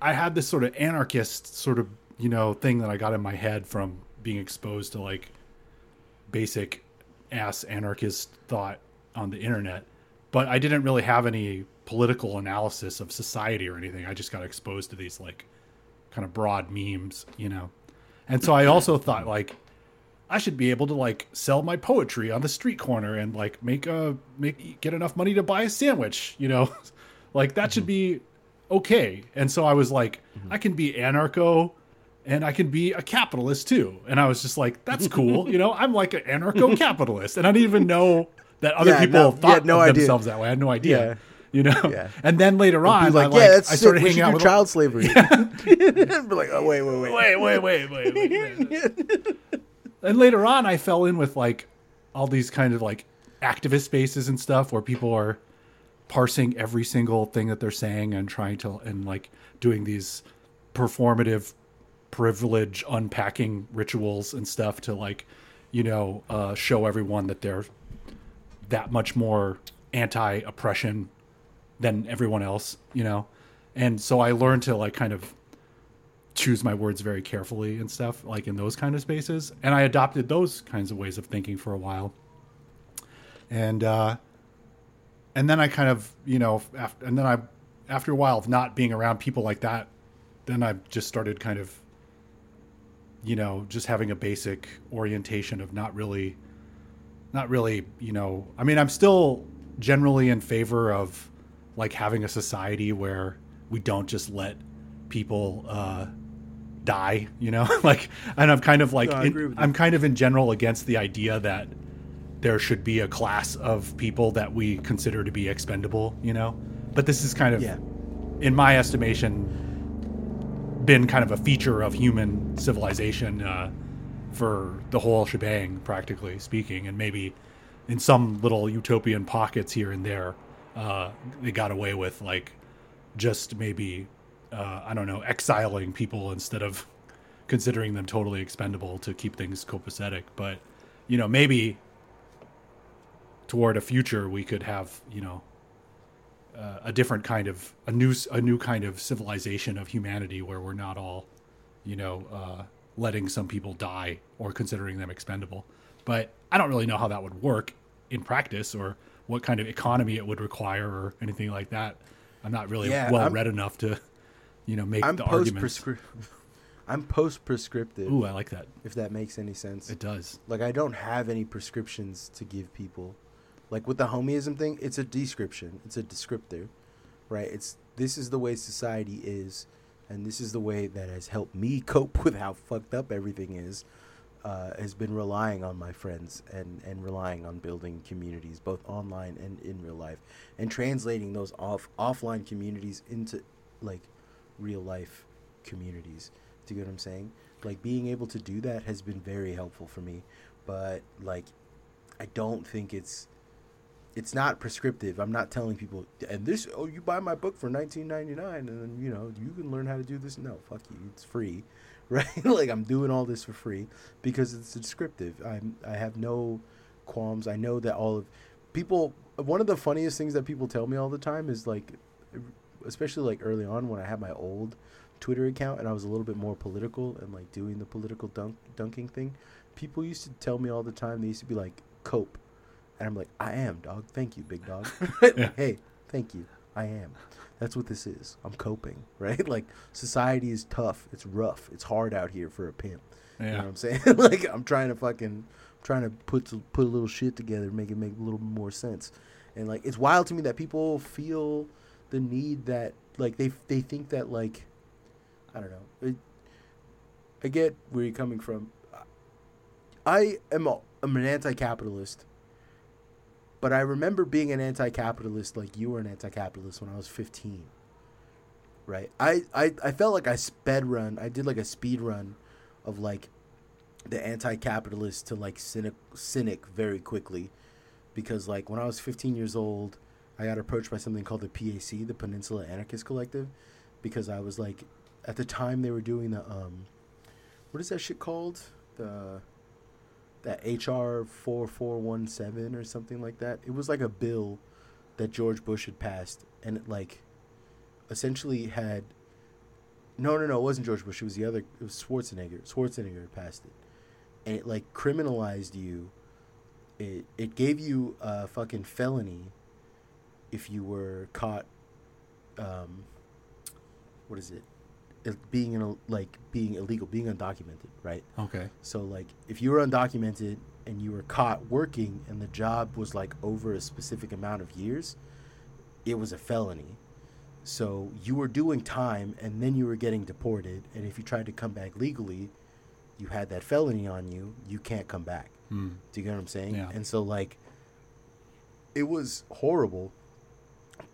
I had this sort of anarchist sort of you know thing that I got in my head from being exposed to like basic ass anarchist thought on the internet, but I didn't really have any political analysis of society or anything. I just got exposed to these like kind of broad memes, you know. And so I also thought like I should be able to like sell my poetry on the street corner and like make a make get enough money to buy a sandwich, you know. like that should mhm. be okay. And so I was like mhm. I can be anarcho and I can be a capitalist too. And I was just like that's cool, you know. I'm like an anarcho capitalist and I didn't even know that other Yeah, people no, thought no of idea. themselves that way. I had no idea. Yeah. You know, Yeah. and then later on, like, I, like, yeah, that's I started hanging out with child slavery. Be like, oh wait, wait, wait. wait, wait, wait, wait, wait. And later on, I fell in with like all these kind of like activist spaces and stuff where people are parsing every single thing that they're saying and trying to and like doing these performative privilege unpacking rituals and stuff to like you know uh, show everyone that they're that much more anti-oppression than everyone else you know? And so i learned to like kind of choose my words very carefully and stuff like in those kind of spaces. And i adopted those kinds of ways of thinking for a while. And uh and then i kind of you know after and then i after a while of not being around people like that then i just started kind of you know just having a basic orientation of not really not really you know i mean i'm still generally in favor of like having a society where we don't just let people uh die you know like and i'm kind of like No, I in- agree with you. i'm kind of in general against the idea that there should be a class of people that we consider to be expendable, you know. But this is kind of, Yeah. in my estimation, been kind of a feature of human civilization uh, for the whole shebang, practically speaking, and maybe in some little utopian pockets here and there, uh, they got away with like just maybe uh, I don't know exiling people instead of considering them totally expendable to keep things copacetic. But you know maybe toward a future we could have you know uh, a different kind of a new a new kind of civilization of humanity where we're not all you know uh, letting some people die or considering them expendable but i don't really know how that would work in practice or what kind of economy it would require or anything like that i'm not really Yeah, well I'm- read enough to you know make I'm the arguments. I'm post prescriptive. ooh i like that If that makes any sense. it does like I don't have any prescriptions to give people. Like with the homieism thing, it's a description. It's a descriptor, right? It's this is the way society is, and this is the way that has helped me cope with how fucked up everything is. Uh, has been relying on my friends and and relying on building communities both online and in real life, and translating those off offline communities into like real life communities. Do you get what I'm saying? Like being able to do that has been very helpful for me, but like I don't think it's it's not prescriptive. I'm not telling people and this oh you buy my book for 19.99 and then you know you can learn how to do this. No, fuck you. It's free. Right? like I'm doing all this for free because it's descriptive. I'm I have no qualms. I know that all of people one of the funniest things that people tell me all the time is like especially like early on when I had my old Twitter account and I was a little bit more political and like doing the political dunk dunking thing, people used to tell me all the time. They used to be like, "Cope," and I'm like, "I am, dog. Thank you, big dog. hey, thank you. I am. That's what this is. I'm coping, right? Like society is tough. It's rough. It's hard out here for a pimp. You know what I'm saying? like I'm trying to fucking trying to put to, put a little shit together, make it make a little more sense. And like it's wild to me that people feel the need that like they they think that like I don't know. It, I get where you're coming from. I am a, I'm an anti-capitalist. But I remember being an anti-capitalist like you were an anti-capitalist when I was 15. Right? I, I, I felt like I sped run. I did like a speed run of like the anti-capitalist to like cynic cynic very quickly because like when I was 15 years old, I got approached by something called the PAC, the Peninsula Anarchist Collective, because I was like at the time they were doing the um what is that shit called? The that HR 4417 or something like that. It was like a bill that George Bush had passed and it like essentially had no, no, no. It wasn't George Bush. It was the other. It was Schwarzenegger. Schwarzenegger passed it, and it like criminalized you. It it gave you a fucking felony if you were caught. Um, what is it? It being in a, like being illegal, being undocumented, right? okay So like if you were undocumented and you were caught working and the job was like over a specific amount of years, it was a felony. So you were doing time and then you were getting deported and if you tried to come back legally, you had that felony on you, you can't come back. Hmm. Do you get what I'm saying? Yeah. And so like it was horrible.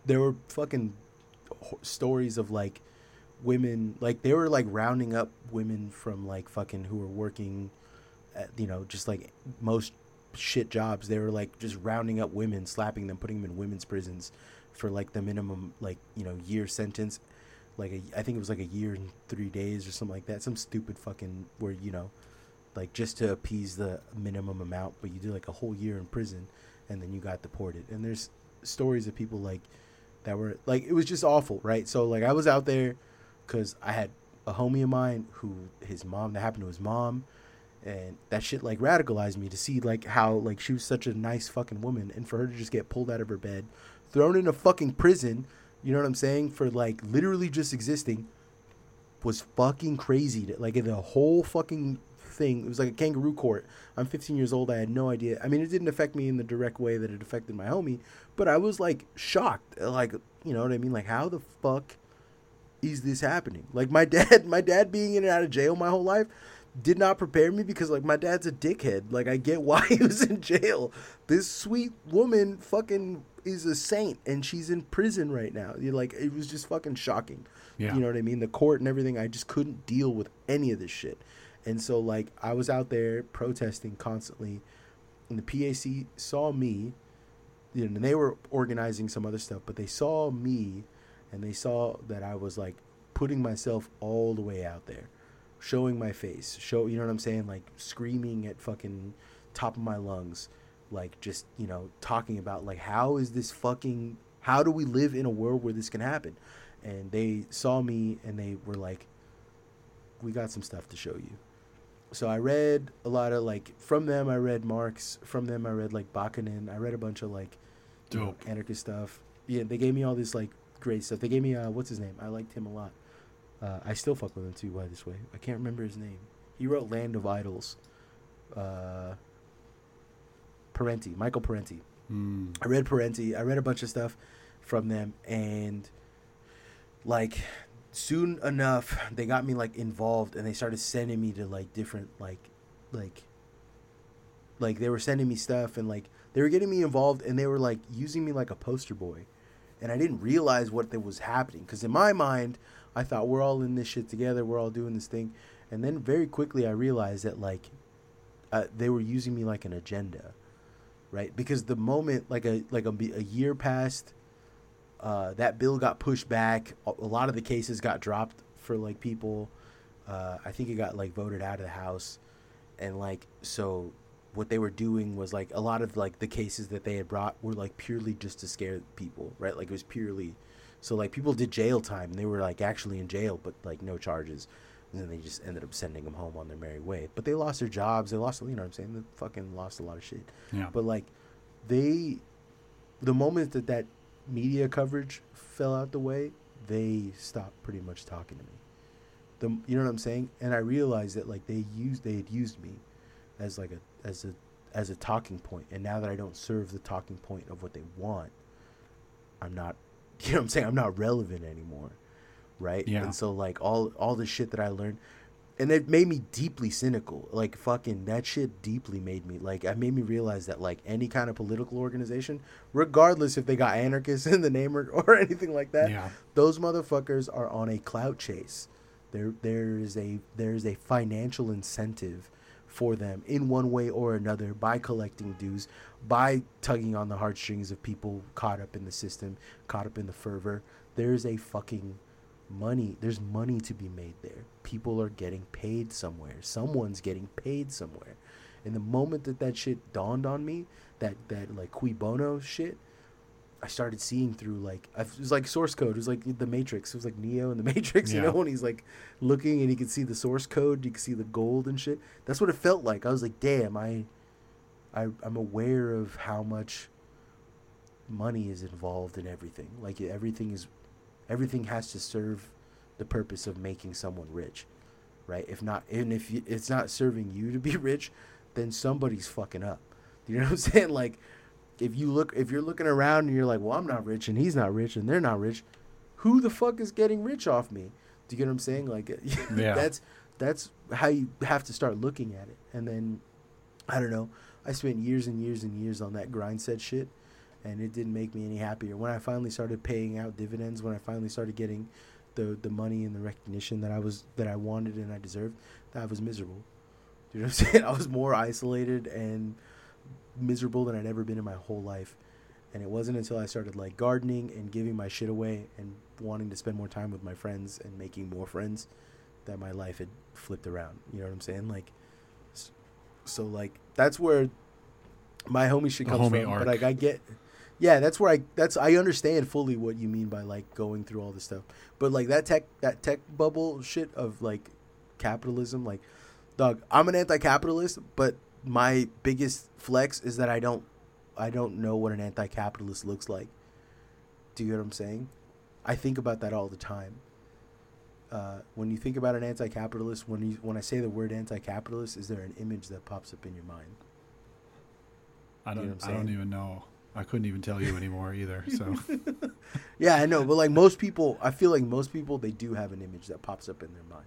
There were fucking stories of like women like they were like rounding up women from like fucking who were working at, you know just like most shit jobs. They were like just rounding up women slapping them putting them in women's prisons for like the minimum like you know year sentence. Like a, I think it was like a year and 3 days or something like that. Some stupid fucking where you know like just to appease the minimum amount but you did like a whole year in prison and then you got deported. And there's stories of people like that were like it was just awful right? So like i was out there because i had a homie of mine who his mom that happened to his mom and that shit like radicalized me to see like how like she was such a nice fucking woman and for her to just get pulled out of her bed thrown in a fucking prison you know what i'm saying for like literally just existing was fucking crazy. To, like the whole fucking thing it was like a kangaroo court i'm 15 years old i had no idea i mean it didn't affect me in the direct way that it affected my homie but i was like shocked like you know what i mean like how the fuck is this happening like my dad my dad being in and out of jail my whole life did not prepare me because like my dad's a dickhead. Like I get why he was in jail. This sweet woman fucking is a saint and she's in prison right now. You're like it was just fucking shocking. Yeah. You know what I mean? The court and everything, I just couldn't deal with any of this shit. And so like I was out there protesting constantly and the PAC saw me you know, and they were organizing some other stuff, but they saw me and they saw that I was like putting myself all the way out there, showing my face, show, you know what I'm saying? Like screaming at fucking top of my lungs, like just, you know, talking about like, how is this fucking, how do we live in a world where this can happen? And they saw me and they were like, we got some stuff to show you. So I read a lot of like from them. I read Marx. From them, I read like Bakunin. I read a bunch of like know, anarchist stuff. Yeah, they gave me all this like great stuff. They gave me uh, what's his name? I liked him a lot. Uh, I still fuck with him too. By this way, I can't remember his name. He wrote Land of Idols. Uh, Parenti, Michael Parenti. Mm. I read Parenti. I read a bunch of stuff from them, and like soon enough, they got me like involved, and they started sending me to like different like like like they were sending me stuff, and like they were getting me involved, and they were like using me like a poster boy, and I didn't realize what that was happening because in my mind, I thought we're all in this shit together, we're all doing this thing, and then very quickly I realized that like uh, they were using me like an agenda right? Because the moment like a like a, a year passed, uh, that bill got pushed back. A, lot of the cases got dropped for like people. Uh, I think it got like voted out of the house, and like so, what they were doing was like a lot of like the cases that they had brought were like purely just to scare people, right? Like it was purely, so like people did jail time. They were like actually in jail, but like no charges. And then they just ended up sending them home on their merry way. But they lost their jobs. They lost, you know what I'm saying? They fucking lost a lot of shit. Yeah. But like, they, the moment that that media coverage fell out the way, they stopped pretty much talking to me. The you know what I'm saying? And I realized that like they used they had used me as like a as a as a talking point. And now that I don't serve the talking point of what they want, I'm not you know what I'm saying? I'm not relevant anymore. Right? Yeah. And so like all all the shit that I learned and it made me deeply cynical. Like fucking that shit deeply made me like it made me realize that like any kind of political organization, regardless if they got anarchists in the name or, or anything like that, Yeah. those motherfuckers are on a clout chase. There there is a there is a financial incentive for them in one way or another by collecting dues, by tugging on the heartstrings of people caught up in the system, caught up in the fervor. There's a fucking money there's money to be made there. People are getting paid somewhere. Someone's getting paid somewhere. And the moment that that shit dawned on me that that like cui bono shit i started seeing through like I- it was like source code. It was like the matrix. It was like neo and the matrix you know when he's like looking and he could see the source code. You could see the gold and shit. That's what it felt like. I was like damn i, I i'm aware of how much money is involved in everything. Like everything is everything has to serve the purpose of making someone rich right? If not and if you, it's not serving you to be rich then somebody's fucking up. You know what i'm saying? Like if you look if you're looking around and you're like well i'm not rich and he's not rich and they're not rich who the fuck is getting rich off me? Do you get what i'm saying? Like Yeah. that's that's how you have to start looking at it. And then i don't know i spent years and years and years on that grind set shit and it didn't make me any happier. When I finally started paying out dividends, when I finally started getting the the money and the recognition that I was that I wanted and I deserved, I was miserable. You know what I'm saying? I was more isolated and miserable than I'd ever been in my whole life. And it wasn't until I started like gardening and giving my shit away and wanting to spend more time with my friends and making more friends that my life had flipped around. You know what I'm saying? Like, so like that's where my homie shit comes homie from. arc. But like I get, yeah, that's where I that's I understand fully what you mean by like going through all this stuff. But like that tech that tech bubble shit of like capitalism, like, dog, I'm an anti-capitalist, but my biggest flex is that I don't I don't know what an anti-capitalist looks like. Do you get what I'm saying? I think about that all the time. Uh, when you think about an anti-capitalist, when you when I say the word anti-capitalist, is there an image that pops up in your mind? I don't. what I'm I don't even know. I couldn't even tell you anymore either. So Yeah, I know, but like most people, I feel like most people they do have an image that pops up in their mind,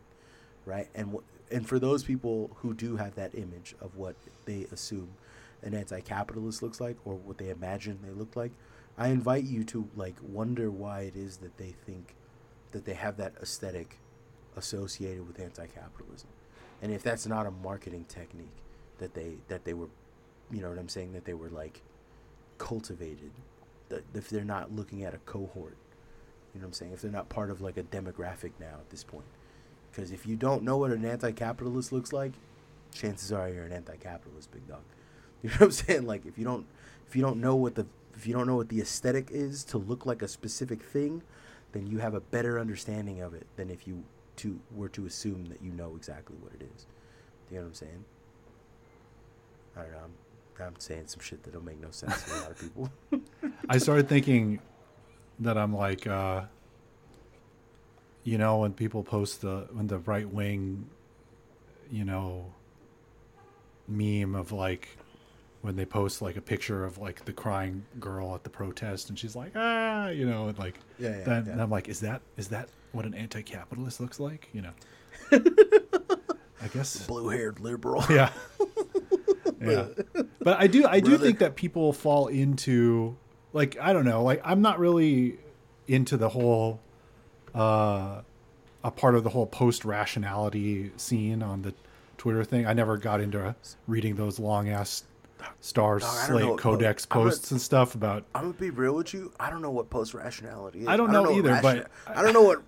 right? And wh- and for those people who do have that image of what they assume an anti-capitalist looks like or what they imagine they look like, I invite you to like wonder why it is that they think that they have that aesthetic associated with anti-capitalism. And if that's not a marketing technique that they that they were you know what I'm saying that they were like cultivated if they're not looking at a cohort you know what I'm saying? If they're not part of like a demographic now at this point. Because if you don't know what an anti-capitalist looks like chances are you're an anti-capitalist big dog. You know what I'm saying? Like if you don't if you don't know what the if you don't know what the aesthetic is to look like a specific thing then you have a better understanding of it than if you to were to assume that you know exactly what it is. Do you know what I'm saying? I don't know I'm saying some shit that'll make no sense to a lot of people. I started thinking that I'm like, uh, you know, when people post the when the right wing, you know, meme of like when they post like a picture of like the crying girl at the protest and she's like ah you know and like Yeah, yeah, then, yeah. and I'm like is that is that what an anti-capitalist looks like? You know? I guess blue haired liberal. Yeah yeah but i do i do Brother. think that people fall into like i don't know like i'm not really into the whole uh a part of the whole post rationality scene on the twitter thing i never got into reading those long ass star I don't know slate codex gonna- posts and stuff about I'm gonna be real with you. I don't know what post rationality is. I don't know what either, but- I don't know what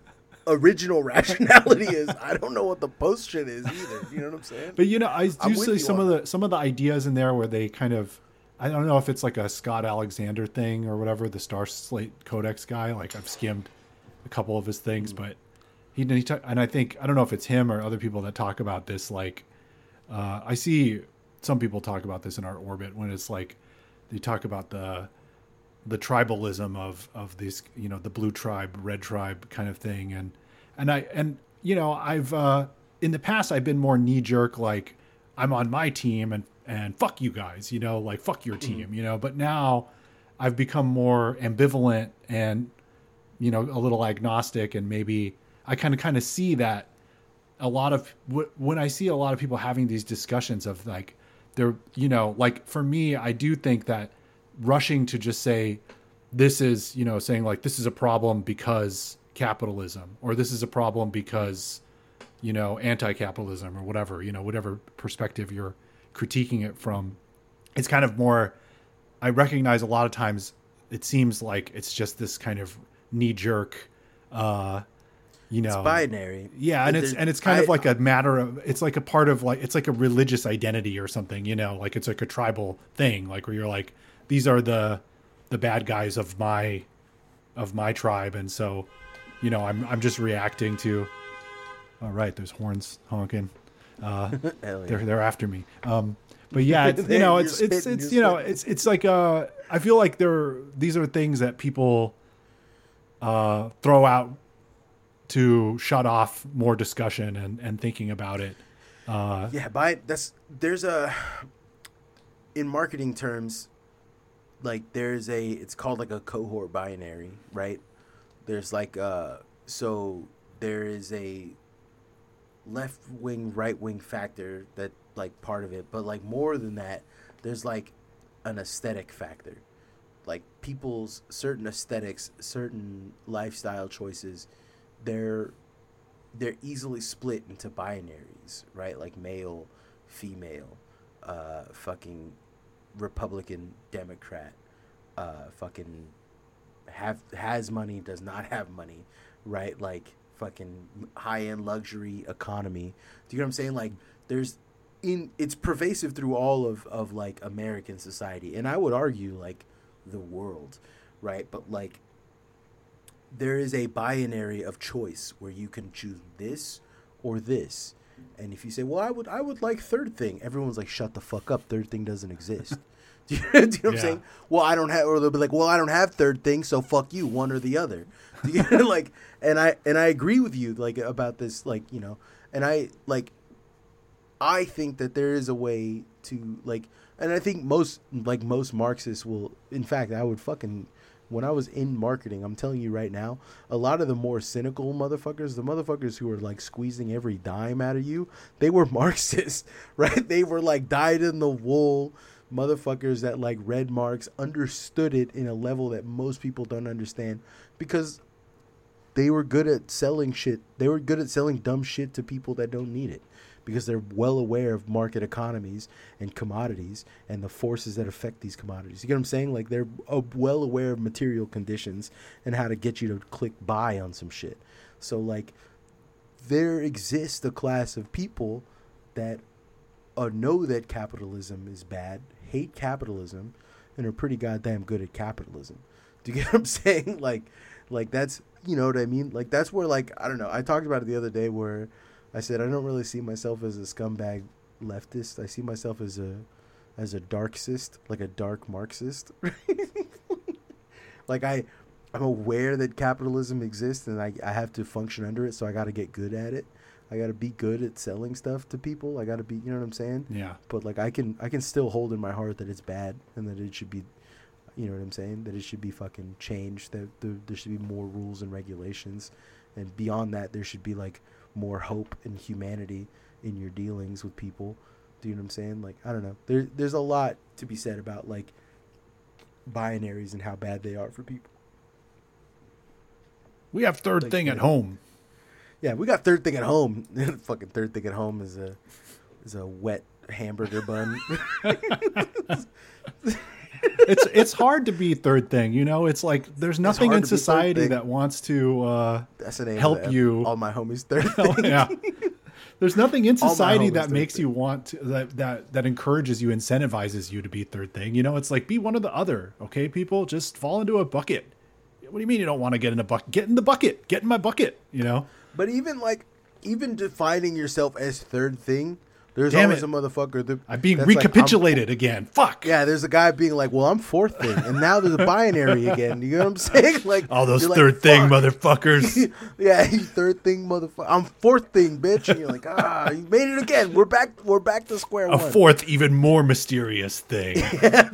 original rationality is. I don't know what the post shit is either. You know what I'm saying? But you know, I do I'm see some of the some of the ideas in there where they kind of, I don't know if it's like a Scott Alexander thing or whatever, the Star Slate Codex guy. Like I've skimmed a couple of his things, Mm. but he, he ta- and I think I don't know if it's him or other people that talk about this. Like uh, I see some people talk about this in our orbit when it's like they talk about the the tribalism of of these you know the blue tribe red tribe kind of thing. And and i and you know i've uh in the past i've been more knee jerk like i'm on my team and and fuck you guys you know like fuck your team you know. But now i've become more ambivalent and you know a little agnostic and maybe i kind of kind of see that a lot of wh- when I see a lot of people having these discussions of like they're you know like for me I do think that rushing to just say this is you know saying like this is a problem because capitalism or this is a problem because you know anti-capitalism or whatever you know whatever perspective you're critiquing it from it's kind of more I recognize a lot of times it seems like it's just this kind of knee jerk uh you know It's binary. yeah, and it's and it's kind I- of like a matter of it's like a part of like it's like a religious identity or something, you know, like it's like a tribal thing, like where you're like these are the the bad guys of my of my tribe, and so you know I'm I'm just reacting to. All right, there's horns honking. Uh, yeah. they're they're after me. Um, but yeah, it's, you know, it's it's it's you're know, it's it's like uh, I feel like there these are things that people uh throw out to shut off more discussion and and thinking about it. Uh, Yeah, by that's there's a in marketing terms, like there's a it's called like a cohort binary, right? There's like uh so there is a left wing right wing factor that like part of it, but like more than that, there's like an aesthetic factor. Like people's certain aesthetics, certain lifestyle choices, they're they're easily split into binaries, right? Like male, female, uh, fucking Republican, Democrat, uh, fucking have has money, does not have money, right? Like fucking high end luxury economy. Do you know what I'm saying? Like there's in it's pervasive through all of of like American society, and I would argue like the world, right? But like there is a binary of choice where you can choose this or this. And if you say, "Well, I would, I would like third thing," everyone's like, "Shut the fuck up! Third thing doesn't exist." do, you, do you know what Yeah. I'm saying? Well, I don't have, or they'll be like, "Well, I don't have third thing, so fuck you, one or the other." Do you- like, and I and I agree with you, like about this, like you know, and I like, I think that there is a way to like, and I think most like most Marxists will, in fact, I would fucking when I was in marketing, I'm telling you right now, a lot of the more cynical motherfuckers, the motherfuckers who were like squeezing every dime out of you, they were Marxists, right? They were like dyed in the wool motherfuckers that like read Marx, understood it in a level that most people don't understand because they were good at selling shit. They were good at selling dumb shit to people that don't need it because they're well aware of market economies and commodities and the forces that affect these commodities. You get what I'm saying? Like they're uh, well aware of material conditions and how to get you to click buy on some shit. So like there exists a class of people that uh, know that capitalism is bad, hate capitalism, and are pretty goddamn good at capitalism. Do you get what I'm saying? Like, like that's you know what I mean. Like that's where like I don't know. I talked about it the other day where I said I don't really see myself as a scumbag leftist. I see myself as a as a darkist, like a dark Marxist. like I I'm aware that capitalism exists and I, I have to function under it, so I got to get good at it. I got to be good at selling stuff to people. I got to be, you know what I'm saying? Yeah. But like I can I can still hold in my heart that it's bad and that it should be you know what I'm saying? That it should be fucking changed. That there, there should be more rules and regulations, and beyond that, there should be like more hope and humanity in your dealings with people. Do you know what I'm saying? Like I don't know. There there's a lot to be said about like binaries and how bad they are for people. We have third Like, thing at home. Yeah, we got third thing at home. fucking third thing at home is a is a wet hamburger bun. It's it's hard to be third thing. You know, it's like there's nothing in to be third society that wants to. Uh, That's the name. Help you. All my homies third oh, thing. yeah. There's nothing in society that makes thing. you want to, that that that encourages you, incentivizes you to be third thing. You know, it's like be one or the other. Okay, people, just fall into a bucket. What do you mean you don't want to get in a bucket? Get in the bucket. Get in my bucket. You know. But even like, even defining yourself as third thing, there's Damn always it. a motherfucker. That, I'm being that's like, I'm- recapitulated again. Fuck. yeah, there's a guy being like, "Well, I'm fourth thing," and now there's a binary again. You know what I'm saying? Like All those you're like, third thing "Fuck." motherfuckers. yeah, third thing, motherfucker. I'm fourth thing, bitch. And you're like, ah, you made it again. We're back. We're back to square one. a fourth, even more mysterious thing. yeah.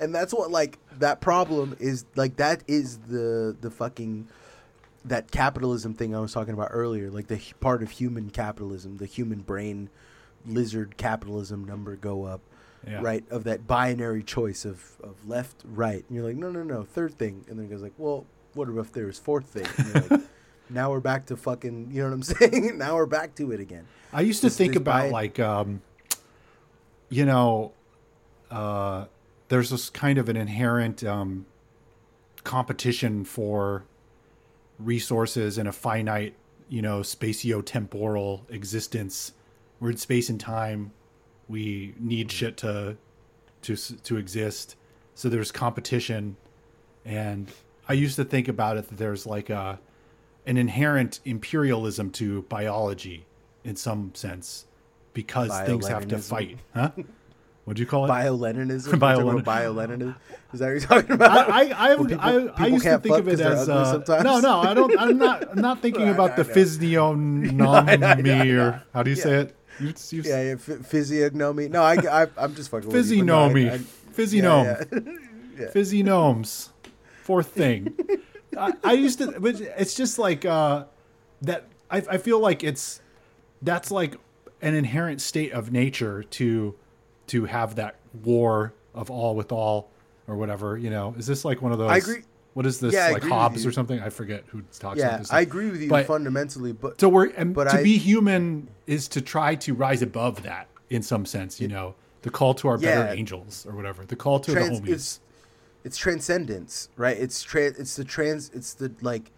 and that's what like that problem is like that is the the fucking that capitalism thing I was talking about earlier like the part of human capitalism the human brain lizard capitalism number go up Yeah. right of that binary choice of of left right. And you're like no no no third thing. And then it goes like well what if there was fourth thing? Like now we're back to fucking you know what I'm saying? Now we're back to it again. I used to This- think this about bi- like, um, you know, uh, there's this kind of an inherent um, competition for resources in a finite, you know, spatio-temporal existence. We're in space and time. We need shit to to to exist. So there's competition, and I used to think about it that there's like a an inherent imperialism to biology in some sense because things have to fight. Huh? What do you call it? bio-Leninism Bio-Lenin- bio-Leninism is that what you're talking about I, I, I, people- I, I used to think of it as uh, no, no. I don't. I'm not. I'm not thinking about the physiognomy or how do you say it? You, you, Yeah, yeah, ph- physiognomy. No, I, I, I'm just fucking with you, Physiognomy. no, I- I- Yeah, yeah. Physignomes. Fourth thing. I, I used to, but it's just like uh, that. I, I feel like it's that's like an inherent state of nature to to have that war of all with all or whatever. You know, is this like one of those? I agree. What is this Yeah, like Hobbes or something? I forget who talks Yeah, about this. I agree with you But- fundamentally, but So we're But to I- be human is to try to rise above that in some sense. You know, the call to our better angels or whatever. The call to trans, the homies. it's it's transcendence, right? It's trans, it's the trans, it's the like,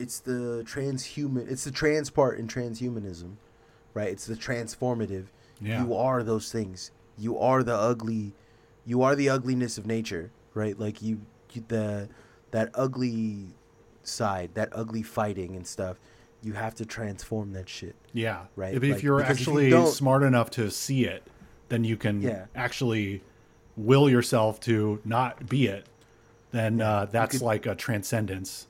it's the transhuman, it's the trans part in transhumanism, right? It's the transformative. Yeah. You are those things. You are the ugly, you are the ugliness of nature, right? Like you, you the that ugly side, that ugly fighting and stuff. You have to transform that shit. Yeah. Right, If, like, if you're because if you actually smart enough to see it, then you can Yeah. actually will yourself to not be it. Then uh, that's could- like a transcendence.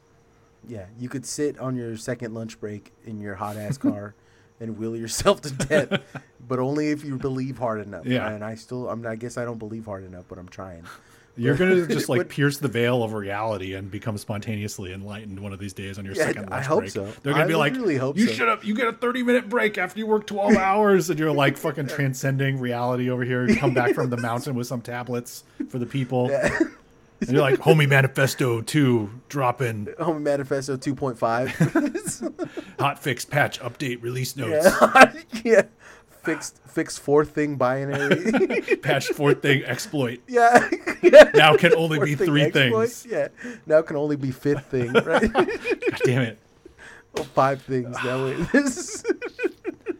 Yeah, you could sit on your second lunch break in your hot ass car and will yourself to death, but only if you believe hard enough. Yeah. and I still, I'm, I guess I don't believe hard enough, but I'm trying. You're gonna just like pierce the veil of reality and become spontaneously enlightened one of these days on your Yeah, second I hope break. so. They're gonna I be like, "You so." should have. You get a 30 minute break after you work 12 hours, and you're like fucking transcending reality over here. You come back from the mountain with some tablets for the people, and you're like, "Homie Manifesto 2 dropping Homie Manifesto 2.5. hot fix patch update release notes, yeah. yeah. Fixed fixed fourth thing binary. patch fourth thing exploit." yeah. yeah. Now can only be thing three exploit. things. Yeah. Now can only be fifth thing, right? God damn it. Well, five things that way.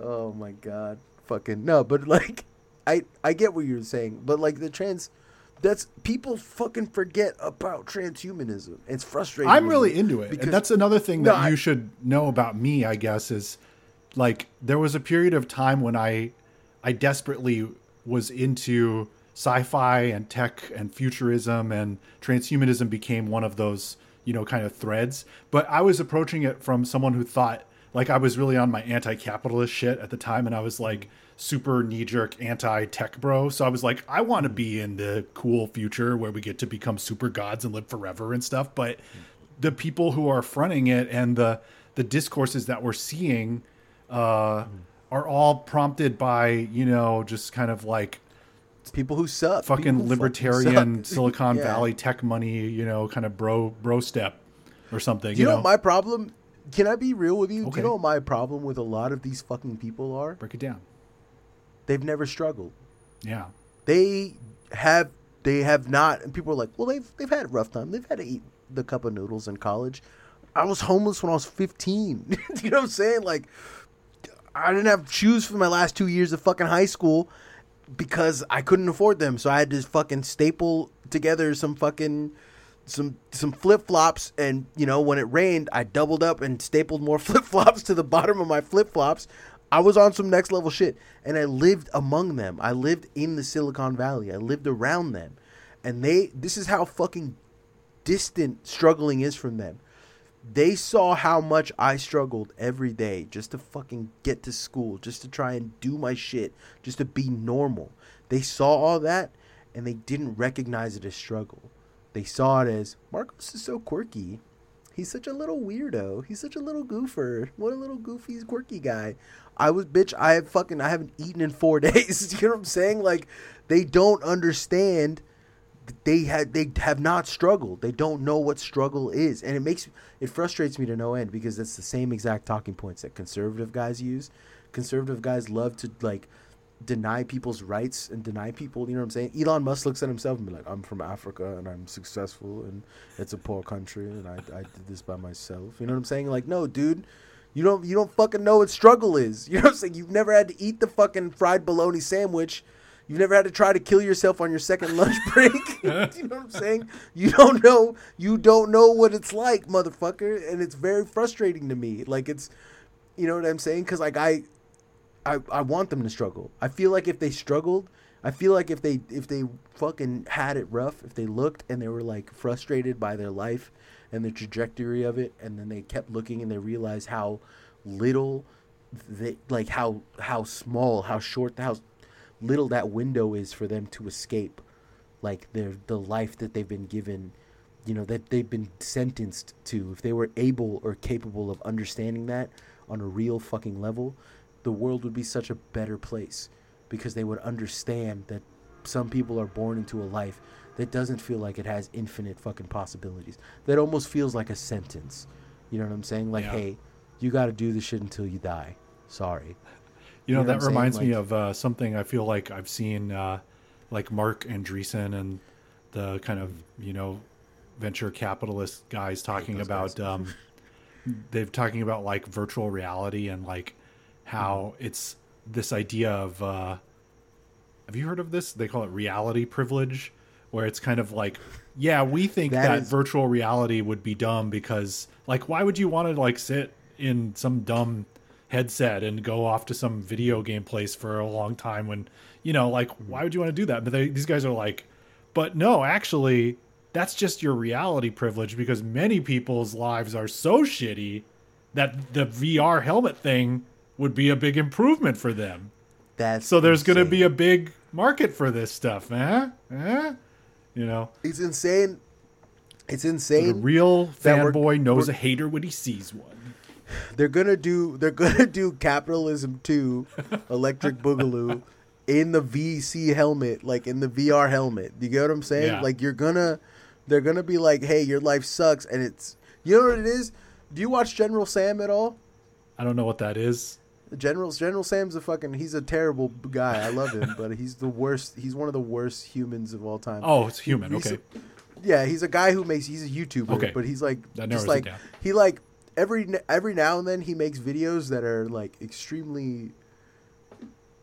Oh my god, fucking no! But like, I I get what you're saying, but like the trans, that's people fucking forget about transhumanism. It's frustrating. I'm really into it. because- and that's another thing No, that I- you should know about me, I guess, is like there was a period of time when I I desperately was into sci-fi and tech and futurism and transhumanism became one of those, you know, kind of threads. But I was approaching it from someone who thought like I was really on my anti-capitalist shit at the time and I was like super knee-jerk anti-tech bro. So I was like I want to be in the cool future where we get to become super gods and live forever and stuff, but the people who are fronting it and the the discourses that we're seeing uh, are all prompted by you know just kind of like people who suck, fucking People libertarian suck. Silicon Yeah. Valley tech money, you know, kind of bro bro step or something. Do you you know, know, my problem? Can I be real with you? Do you know what my problem with a lot of these fucking people are? break it down. They've never struggled. Yeah, They have they have not and people are like, well they've they've had a rough time. They've had to eat the cup of noodles in college. I was homeless when I was 15. you know what I'm saying? Like I didn't have shoes for my last 2 years of fucking high school because I couldn't afford them. So I had to fucking staple together some fucking some some flip flops, and you know when it rained, I doubled up and stapled more flip flops to the bottom of my flip flops. I was on some next level shit, and I lived among them. I lived in the Silicon Valley. I lived around them, and they. This is how fucking distant struggling is from them. They saw how much I struggled every day just to fucking get to school, just to try and do my shit, just to be normal. They saw all that and they didn't recognize it as struggle. They saw it as Marcos is so quirky. He's such a little weirdo. He's such a little goofer. What a little goofy, quirky guy. I was bitch. I have fucking. I haven't eaten in four days. you know what I'm saying? Like, they don't understand. They had. They have not struggled. They don't know what struggle is, and it makes it frustrates me to no end because it's the same exact talking points that conservative guys use. Conservative guys love to like deny people's rights and deny people. You know what I'm saying? Elon Musk looks at himself and be like, "I'm from Africa and I'm successful and it's a poor country and I, I did this by myself." You know what I'm saying? Like, no, dude, you don't you don't fucking know what struggle is. You know what I'm saying? You've never had to eat the fucking fried bologna sandwich. You've never had to try to kill yourself on your second lunch break. you know what I'm saying? You don't know. You don't know what it's like, motherfucker, and it's very frustrating to me. Like it's, you know what I'm saying? Because like I, I, I want them to struggle. I feel like if they struggled, I feel like if they if they fucking had it rough, if they looked and they were like frustrated by their life and the trajectory of it, and then they kept looking and they realized how little they like how how small, how short, how little that window is for them to escape, like their the life that they've been given, you know that they've been sentenced to. If they were able or capable of understanding that on a real fucking level, the world would be such a better place because they would understand that some people are born into a life that doesn't feel like it has infinite fucking possibilities. That almost feels like a sentence. You know what I'm saying? Like, Yeah. hey, you got to do this shit until you die. Sorry. You know, You know that reminds me of uh, something I feel like I've seen, uh, like Marc Andreessen and the kind of you know venture capitalist guys talking about. Um, they've talking about like virtual reality and like how Mm-hmm. it's this idea of. Uh, have you heard of this? They call it reality privilege, where it's kind of like, yeah, we think That that, is- virtual reality would be dumb because, like, why would you want to like sit in some dumb headset and go off to some video game place for a long time when, you know, like, why would you want to do that? But they, these guys are like, but no, actually, that's just your reality privilege because many people's lives are so shitty that the VR helmet thing would be a big improvement for them. That's So there's going to be a big market for this stuff, eh? Eh? You know, It's insane. It's insane. the real fanboy knows we're- a hater when he sees one. they're gonna do they're gonna do capitalism 2 electric boogaloo in the vc helmet like in the vr helmet you get what i'm saying Yeah. like you're gonna they're gonna be like hey your life sucks and it's you know what it is do you watch general sam at all I don't know what that is. general general sam's a fucking he's a terrible guy i love him but he's the worst he's one of the worst humans of all time Oh, it's human. Okay. Recent- yeah, he's a guy who makes. He's a YouTuber, Okay. but he's like just like he like every every now and then he makes videos that are like extremely.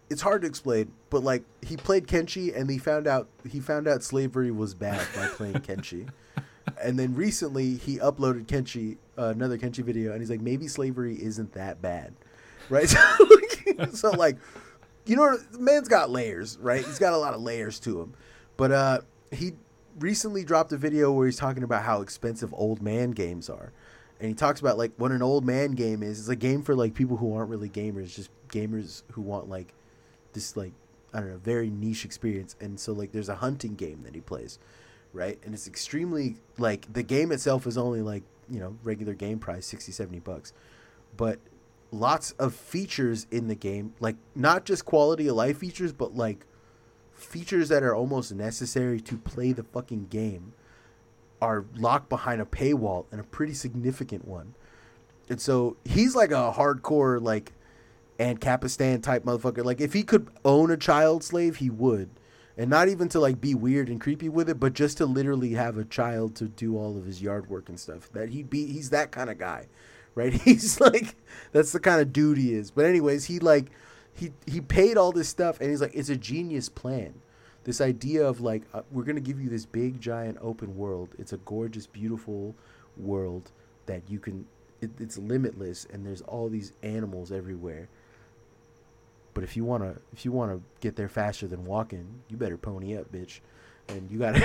It's hard to explain, but like he played Kenshi and he found out he found out slavery was bad by playing Kenshi, and then recently he uploaded Kenshi uh, another Kenshi video and he's like maybe slavery isn't that bad, right? So like, so like you know, the man's got layers, right? He's got a lot of layers to him. But uh, he recently dropped a video where he's talking about how expensive old man games are. And he talks about like what an old man game is. It's a game for like people who aren't really gamers, just gamers who want like this like I don't know, very niche experience. And so like there's a hunting game that he plays, right? And it's extremely like the game itself is only like, you know, regular game price, 60, 70 bucks. But lots of features in the game, like not just quality of life features, but like features that are almost necessary to play the fucking game are locked behind a paywall and a pretty significant one. And so he's like a hardcore like Ancapistan type motherfucker. Like if he could own a child slave, he would. And not even to like be weird and creepy with it, but just to literally have a child to do all of his yard work and stuff. That he'd be he's that kind of guy. Right? He's like that's the kind of dude he is. But anyways, he like he he paid all this stuff and he's like it's a genius plan. This idea of like uh, we're going to give you this big giant open world. It's a gorgeous beautiful world that you can it, it's limitless and there's all these animals everywhere. But if you want to if you want to get there faster than walking you better pony up bitch. And you gotta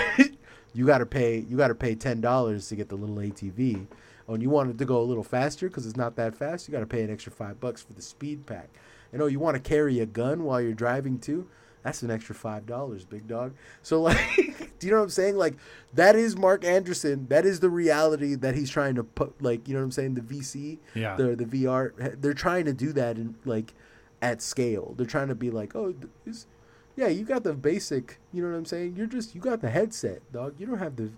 you gotta pay you gotta pay ten dollars to get the little atv oh and you want it to go a little faster because it's not that fast you gotta pay an extra five bucks for the speed pack. And oh you want to carry a gun while you're driving too that's an extra five dollars big dog. So like do you know what i'm saying? Like that is mark anderson. That is the reality that he's trying to put like you know what i'm saying? The vc Yeah. the the vr eh, they're trying to do that in like at scale. They're trying to be like oh yeah you got the basic you know what i'm saying? You're just you got the headset dog. You don't have the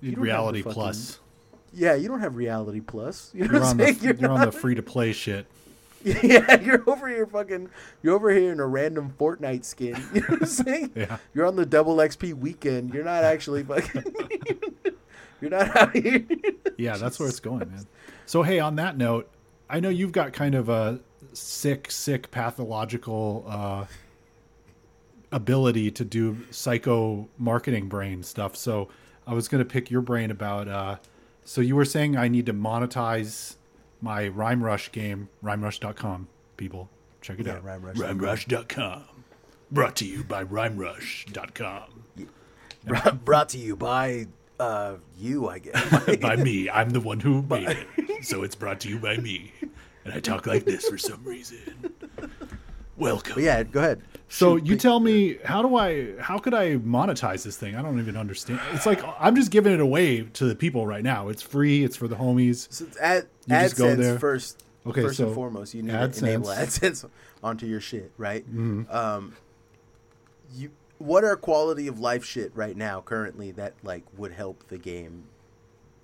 you don't have the Reality fucking- Plus. yeah you don't have reality plus. You know You're what on the saying? you're on the free to play shit. yeah, you're over here fucking. You're over here in a random Fortnite skin. You know what I'm saying? Yeah. You're on the double XP weekend. You're not actually fucking. you're not out here. Yeah, that's where it's going, man. So hey, on that note, I know you've got kind of a sick, sick pathological uh, ability to do psycho marketing brain stuff. So I was going to pick your brain about. Uh, so you were saying I need to monetize my Rhyme Rush game, rhymerush.com. People, check it Yeah, out. RhymeRush. Rhymerush.com. Brought to you by rhymerush.com. Brought, brought to you by uh you, I guess. by me. I'm the one who made it. So it's brought to you by me. And I talk like this for some reason. Welcome. but yeah, go ahead. So you tell me how do I how could I monetize this thing? I don't even understand. It's like I'm just giving it away to the people right now. It's free, it's for the homies. So ad, You just go there. first. Okay, first so and foremost, you need AdSense. to enable AdSense onto your shit, right? Mm-hmm. Um, you what are quality of life shit right now currently that like would help the game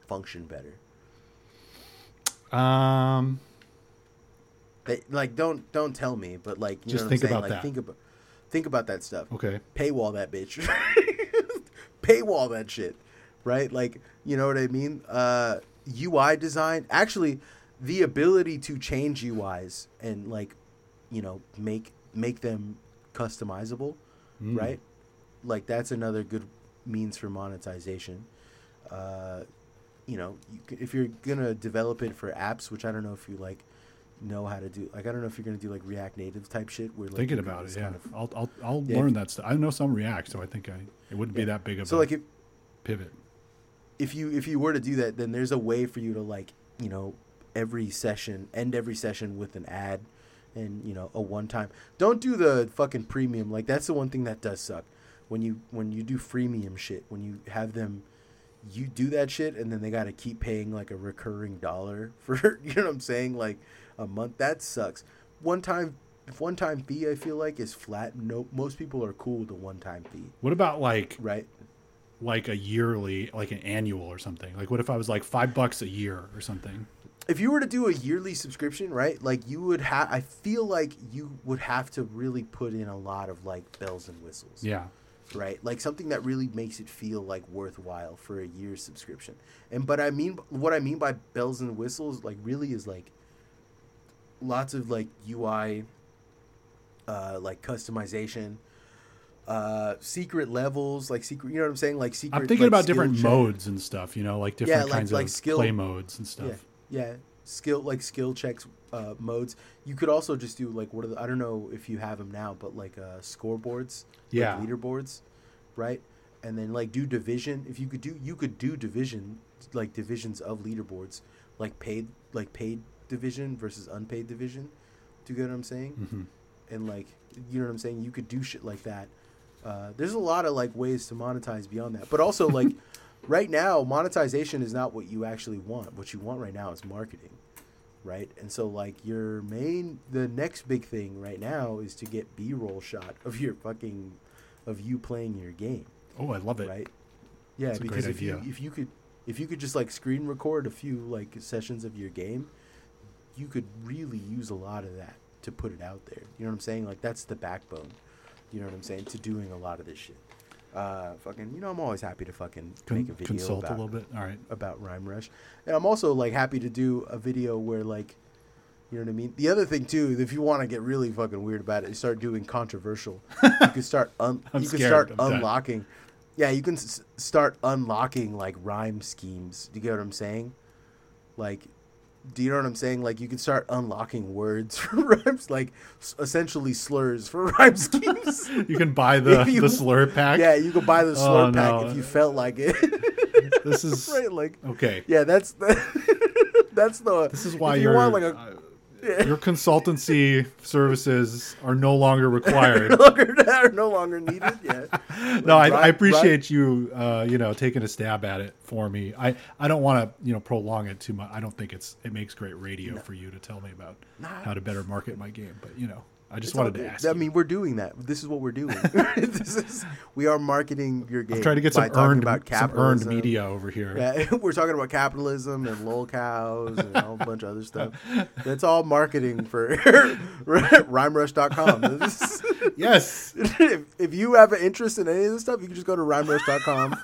function better? Um That, like don't don't tell me, but like you Just know what think I'm saying? about like, that. Think about think about that stuff. okay. Paywall that bitch. Paywall that shit, right? Like you know what I mean? Uh, UI design, actually, the ability to change UIs and like you know make make them customizable, Mm. right? Like that's another good means for monetization. Uh, you know, you if you're gonna develop it for apps, which I don't know if you like know how to do. Like I don't know if you're gonna do like React Native type shit. Where like, Thinking about it, yeah. kind of- I'll I'll I'll Yeah. learn that stuff. I know some React, so I think I it wouldn't be that big of so a like if pivot. if you if you were to do that, then there's a way for you to like you know every session end every session with an ad and you know a one time. Don't do the fucking premium. Like that's the one thing that does suck. when you when you do freemium shit, when you have them you do that shit and then they got to keep paying like a recurring dollar for you know what I'm saying like a month that sucks. One time if one time fee I feel like is flat, no most people are cool with a one time fee, What about like right? like a yearly, like an annual or something? Like what if I was like five bucks a year or something? if you were to do a yearly subscription, right? Like you would have I feel like you would have to really put in a lot of like bells and whistles. Yeah. Right? Like something that really makes it feel like worthwhile for a year's subscription. And but I mean what I mean by bells and whistles like really is like lots of like UI uh like customization uh secret levels like secret you know what i'm saying like secret I'm thinking like, about different check- modes and stuff, you know, like different like- kinds like of skill- play modes and stuff. Yeah, yeah. Skill like skill checks uh, modes. You could also just do like what are the, I don't know if you have them now, but like uh, scoreboards, like Yeah. leaderboards, right? And then like do division. If you could do, you could do division like divisions of leaderboards, like paid like paid division versus unpaid division. Do you get what I'm saying? hmm and like you know what I'm saying. You could do shit like that. Uh, there's a lot of like ways to monetize beyond that, but also like right now, monetization is not what you actually want. What you want right now is marketing, right? And so like your main, the next big thing right now is to get B-roll shot of your fucking, of you playing your game, Oh, I love it. right? Yeah, That's because if you if you could if you could just like screen record a few like sessions of your game, you could really use a lot of that to put it out there. You know what I'm saying? Like that's the backbone. You know what I'm saying? To doing a lot of this shit. Uh, fucking, you know, I'm always happy to fucking Con- make a video consult about, a little bit. All right. about Rhyme Rush, and I'm also like happy to do a video where like, you know what I mean. The other thing too, if you want to get really fucking weird about it, you start doing controversial. you can start un- I'm you can start I'm done. unlocking. Yeah, you can s- start unlocking like rhyme schemes. Do you get what I'm saying? Like, do you know what I'm saying? Like, you can start unlocking words for rhymes, like s- essentially slurs for rhyme schemes. You can buy the, you- the slur pack. yeah, you can buy the oh, slur Oh, pack no. if you felt like it. This is right, like okay. yeah, that's the, that's the. This is why you want like a your consultancy services are no longer required. no longer are no longer needed. Yeah. no, I, Right- I appreciate you, uh, you know, taking a stab at it for me. I, I don't want to, you know, prolong it too much. I don't think it's it makes great radio for you to tell me about how to better market my game. But you know, I just It's wanted to ask. I you. mean, we're doing that. This is what we're doing. this is we are marketing your game. I'm trying to get some earned, about some earned media over here. Yeah, we're talking about capitalism and lol cows and a whole bunch of other stuff. That's all marketing for rhymerush.com. Is- Yes, if, if you have an interest in any of this stuff, you can just go to rhymerush.com.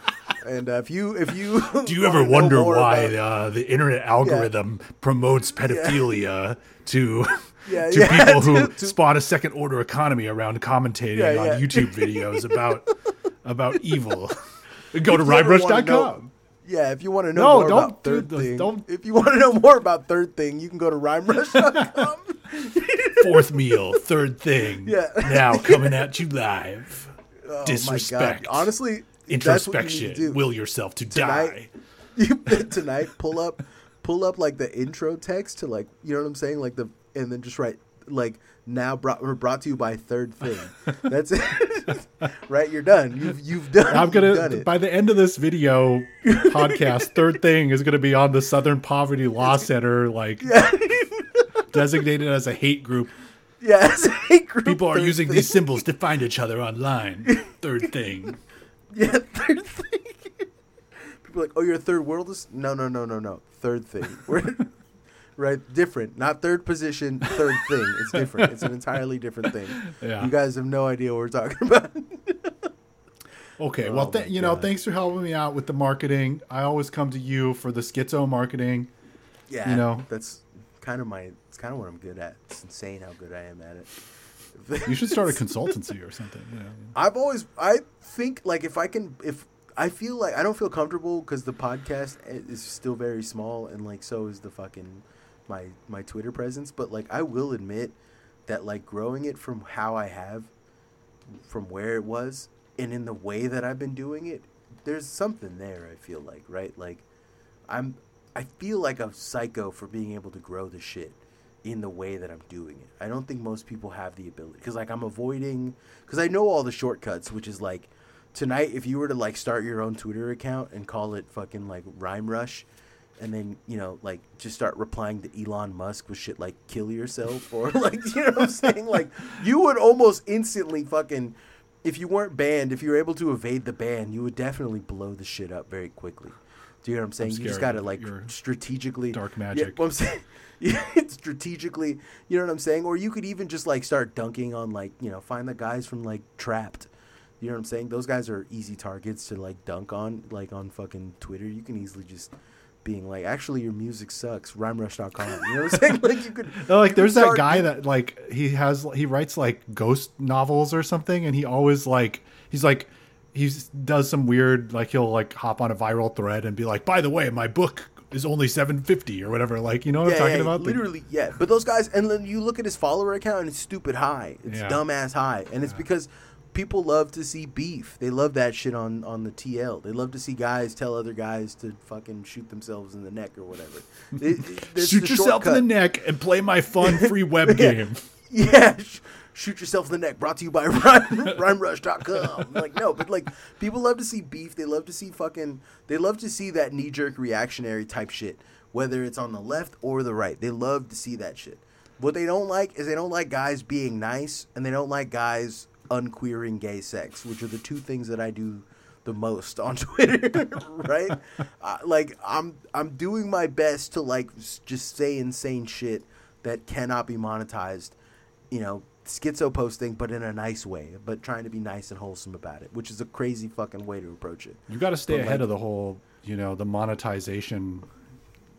And uh, if you if you Do you ever wonder why about- uh, the internet algorithm promotes pedophilia to Yeah, to yeah, people who to- to- spawn a second order economy around commentating Yeah, on. YouTube videos about about evil? Go to If you wanna know- Yeah, if you want to know No, more don't about third thing, don't- if you want to know more about third thing, you can go to rhymerush.com. Fourth meal, third thing. Yeah. Now coming at you live. Oh my Disrespect. God. Honestly, what you Introspection. Will yourself to Tonight- die. you tonight pull up pull up like the intro text to like you know what I'm saying like the and then just write like now brought or brought to you by third thing. That's it. right, you're done. You've you've done. I'm gonna by the end of this video podcast, third thing is gonna be on the Southern Poverty Law Center, like designated as a hate group. yeah, hate group People are using thing. these symbols to find each other online. Third thing. Yeah, third thing. People are like, oh, you're a third worldist? No, no, no, no, no. Third thing. We're right, different. Not third position. Third thing. It's different. It's an entirely different thing. Yeah. You guys have no idea what we're talking about. Okay, oh well, Oh th- you know, thanks for helping me out with the marketing. I always come to you for the schizo marketing. Yeah, You know. that's kind of my. It's kind of what I'm good at. It's insane how good I am at it. You should start a consultancy or something. You know? I've always. I think like if I can, if I feel like I don't feel comfortable because the podcast is still very small and like so is the fucking my my Twitter presence. But like I will admit that like growing it from how I have, from where it was, and in the way that I've been doing it, there's something there. I feel like right, like I'm. I feel like a psycho for being able to grow the shit in the way that I'm doing it. I don't think most people have the ability because like I'm avoiding because I know all the shortcuts, which is like tonight, if you were to like start your own Twitter account and call it fucking like Rhyme Rush, and then you know like just start replying to Elon Musk with shit like "kill yourself" or like you know what I'm saying, like you would almost instantly fucking. If you weren't banned, if you were able to evade the ban, you would definitely blow the shit up very quickly. Do you know what I'm saying? you just gotta like strategically dark Yeah, magic. what I'm saying, yeah, it's strategically, you know what I'm saying? Or you could even just like start dunking on like you know find the guys from like Trapped. You know what I'm saying? Those guys are easy targets to like dunk on, like on fucking Twitter. You can easily just being like, actually, your music sucks. RhymeRush.com. You know what I'm saying? Like you could. No, like you there's could that guy that like he has he writes like ghost novels or something and he always like he's like he does some weird like he'll like hop on a viral thread and be like by the way my book is only 750 or whatever like you know what Yeah, I'm talking yeah, about literally, yeah. But those guys, and then you look at his follower account, and it's stupid high. It's Yeah. dumbass high, and it's because people love to see beef. They love that shit on on the TL. They love to see guys tell other guys to fucking shoot themselves in the neck or whatever. It- it- shoot yourself in the neck and play my fun free web game Yeah, sh- shoot yourself in the neck. Brought to you by Rhyme, RhymeRush.com. Like no, but like people love to see beef. They love to see fucking. They love to see that knee jerk reactionary type shit, whether it's on the left or the right. They love to see that shit. What they don't like is they don't like guys being nice, and they don't like guys unqueering gay sex, which are the two things that I do the most on Twitter, right? Uh, like I'm I'm doing my best to like just say insane shit that cannot be monetized, you know, schizo posting, but in a nice way, but trying to be nice and wholesome about it, which is a crazy fucking way to approach it. you got to stay But, ahead like- of the whole you know the monetization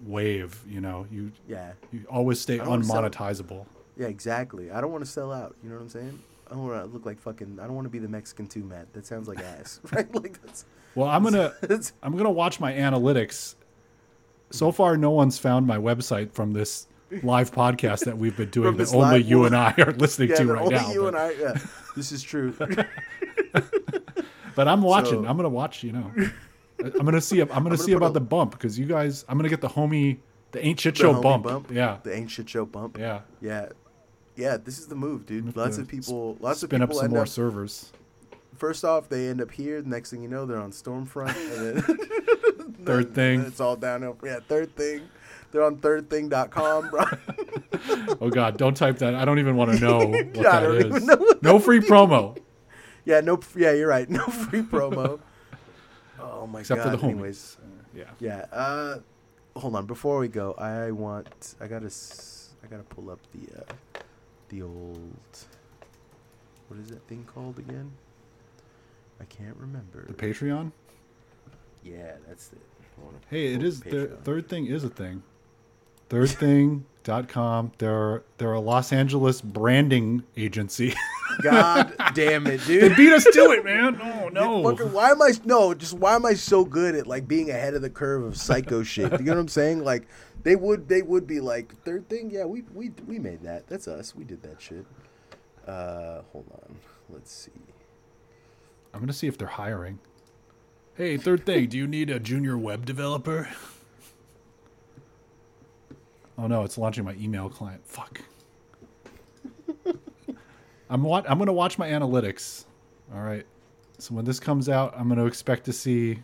wave you know you Yeah, you always stay I don't wanna sell- unmonetizable yeah, exactly. I don't want to sell out. You know what I'm saying? I don't want to look like fucking. I don't want to be the Mexican too, Matt. That sounds like ass, right? Like that's. well i'm gonna that's I'm gonna watch my analytics. So far, no one's found my website from this live podcast that we've been doing that only live you and I are listening yeah, to right only now. you but, and I. Yeah, this is true. but I'm watching. So- I'm gonna watch. You know, I'm gonna see. I'm gonna, gonna see about a- the bump because you guys. I'm gonna get the homie, the ain't shit show homie bump. Yeah, the ain't shit show bump. yeah. Yeah, yeah. This is the move, dude. Lots of people. Lots of Spin people up some more up. servers. First off, they end up here. Next thing you know, they're on Stormfront, and then Third thing. it's all downhill. Yeah, third thing. They're on thirdthing.com, bro. Oh God, don't type that. I don't even want to know what I that is. what no free promo yeah, no. Yeah, you're right. No free promo. Oh my except god. for the homies. Anyways, Yeah. yeah. Uh, hold on. Before we go, I want. I gotta. I gotta pull up the. Uh, the old. What is that thing called again? I can't remember. The Patreon. Yeah, that's it. Hey, it pull is up the Patreon. third thing is a thing. Thirdthing.com. They're they're a Los Angeles branding agency. God damn it, dude! they beat us to it, man. Oh no. Fucking, why am I no? Just why am I so good at like being ahead of the curve of psycho shit? You know what I'm saying? Like they would they would be like third thing. Yeah, we we we made that. That's us. We did that shit. Uh, hold on. Let's see. I'm gonna see if they're hiring. Hey, third thing, do you need a junior web developer? Oh no, it's launching my email client. Fuck. I'm wa- I'm gonna watch my analytics. All right. So when this comes out, I'm gonna expect to see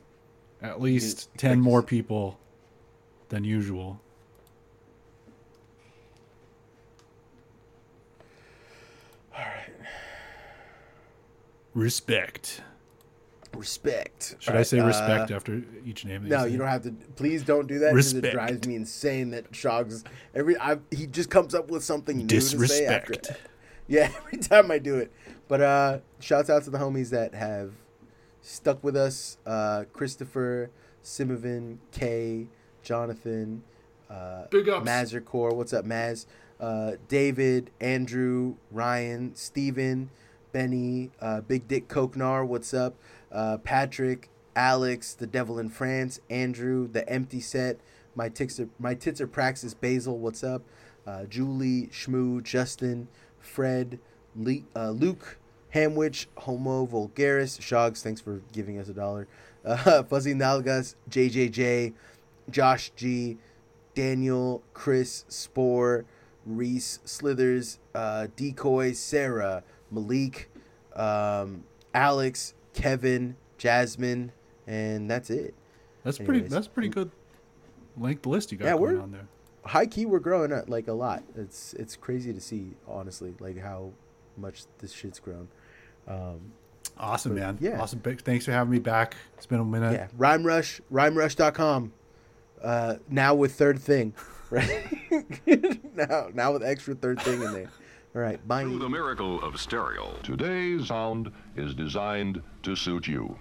at least ten more people than usual. Respect. Respect. Should All I right, say uh, respect after each name? No, say? you don't have to. Please don't do that because it drives me insane. That Shogs every I, he just comes up with something new to say after. Yeah, every time I do it. But uh shouts out to the homies that have stuck with us. Uh Christopher, Simovin, Kay, Jonathan, uh Big ups. Mazercore, what's up, Maz? Uh David, Andrew, Ryan, Steven, Benny, uh Big Dick Koknar, what's up? Uh Patrick, Alex, the Devil in France, Andrew, the Empty Set, my tits are my tits are Praxis Basil, what's up? Uh, Julie, Shmoo, Justin, Fred, Le- uh, Luke, Hamwich, Homo Vulgaris, Shogs, thanks for giving us a dollar. Uh, Fuzzy Nalgas, JJJ, Josh G, Daniel, Chris, Spore, Reese, Slithers, uh, Decoy, Sarah, Malik, um, Alex, Kevin, Jasmine, and that's it. That's pretty. That's pretty good. Length list you got Yeah, going we're- on there. High key, we're growing up like a lot. It's it's crazy to see, honestly, like how much this shit's grown. Um, Awesome, but, man. yeah. Awesome. Thanks for having me back. It's been a minute. yeah, Rhyme Rush, RhymeRush.com. Uh, now with third thing, right? now, now with extra third thing in there. All right, bye. Through the miracle of stereo, today's sound is designed to suit you.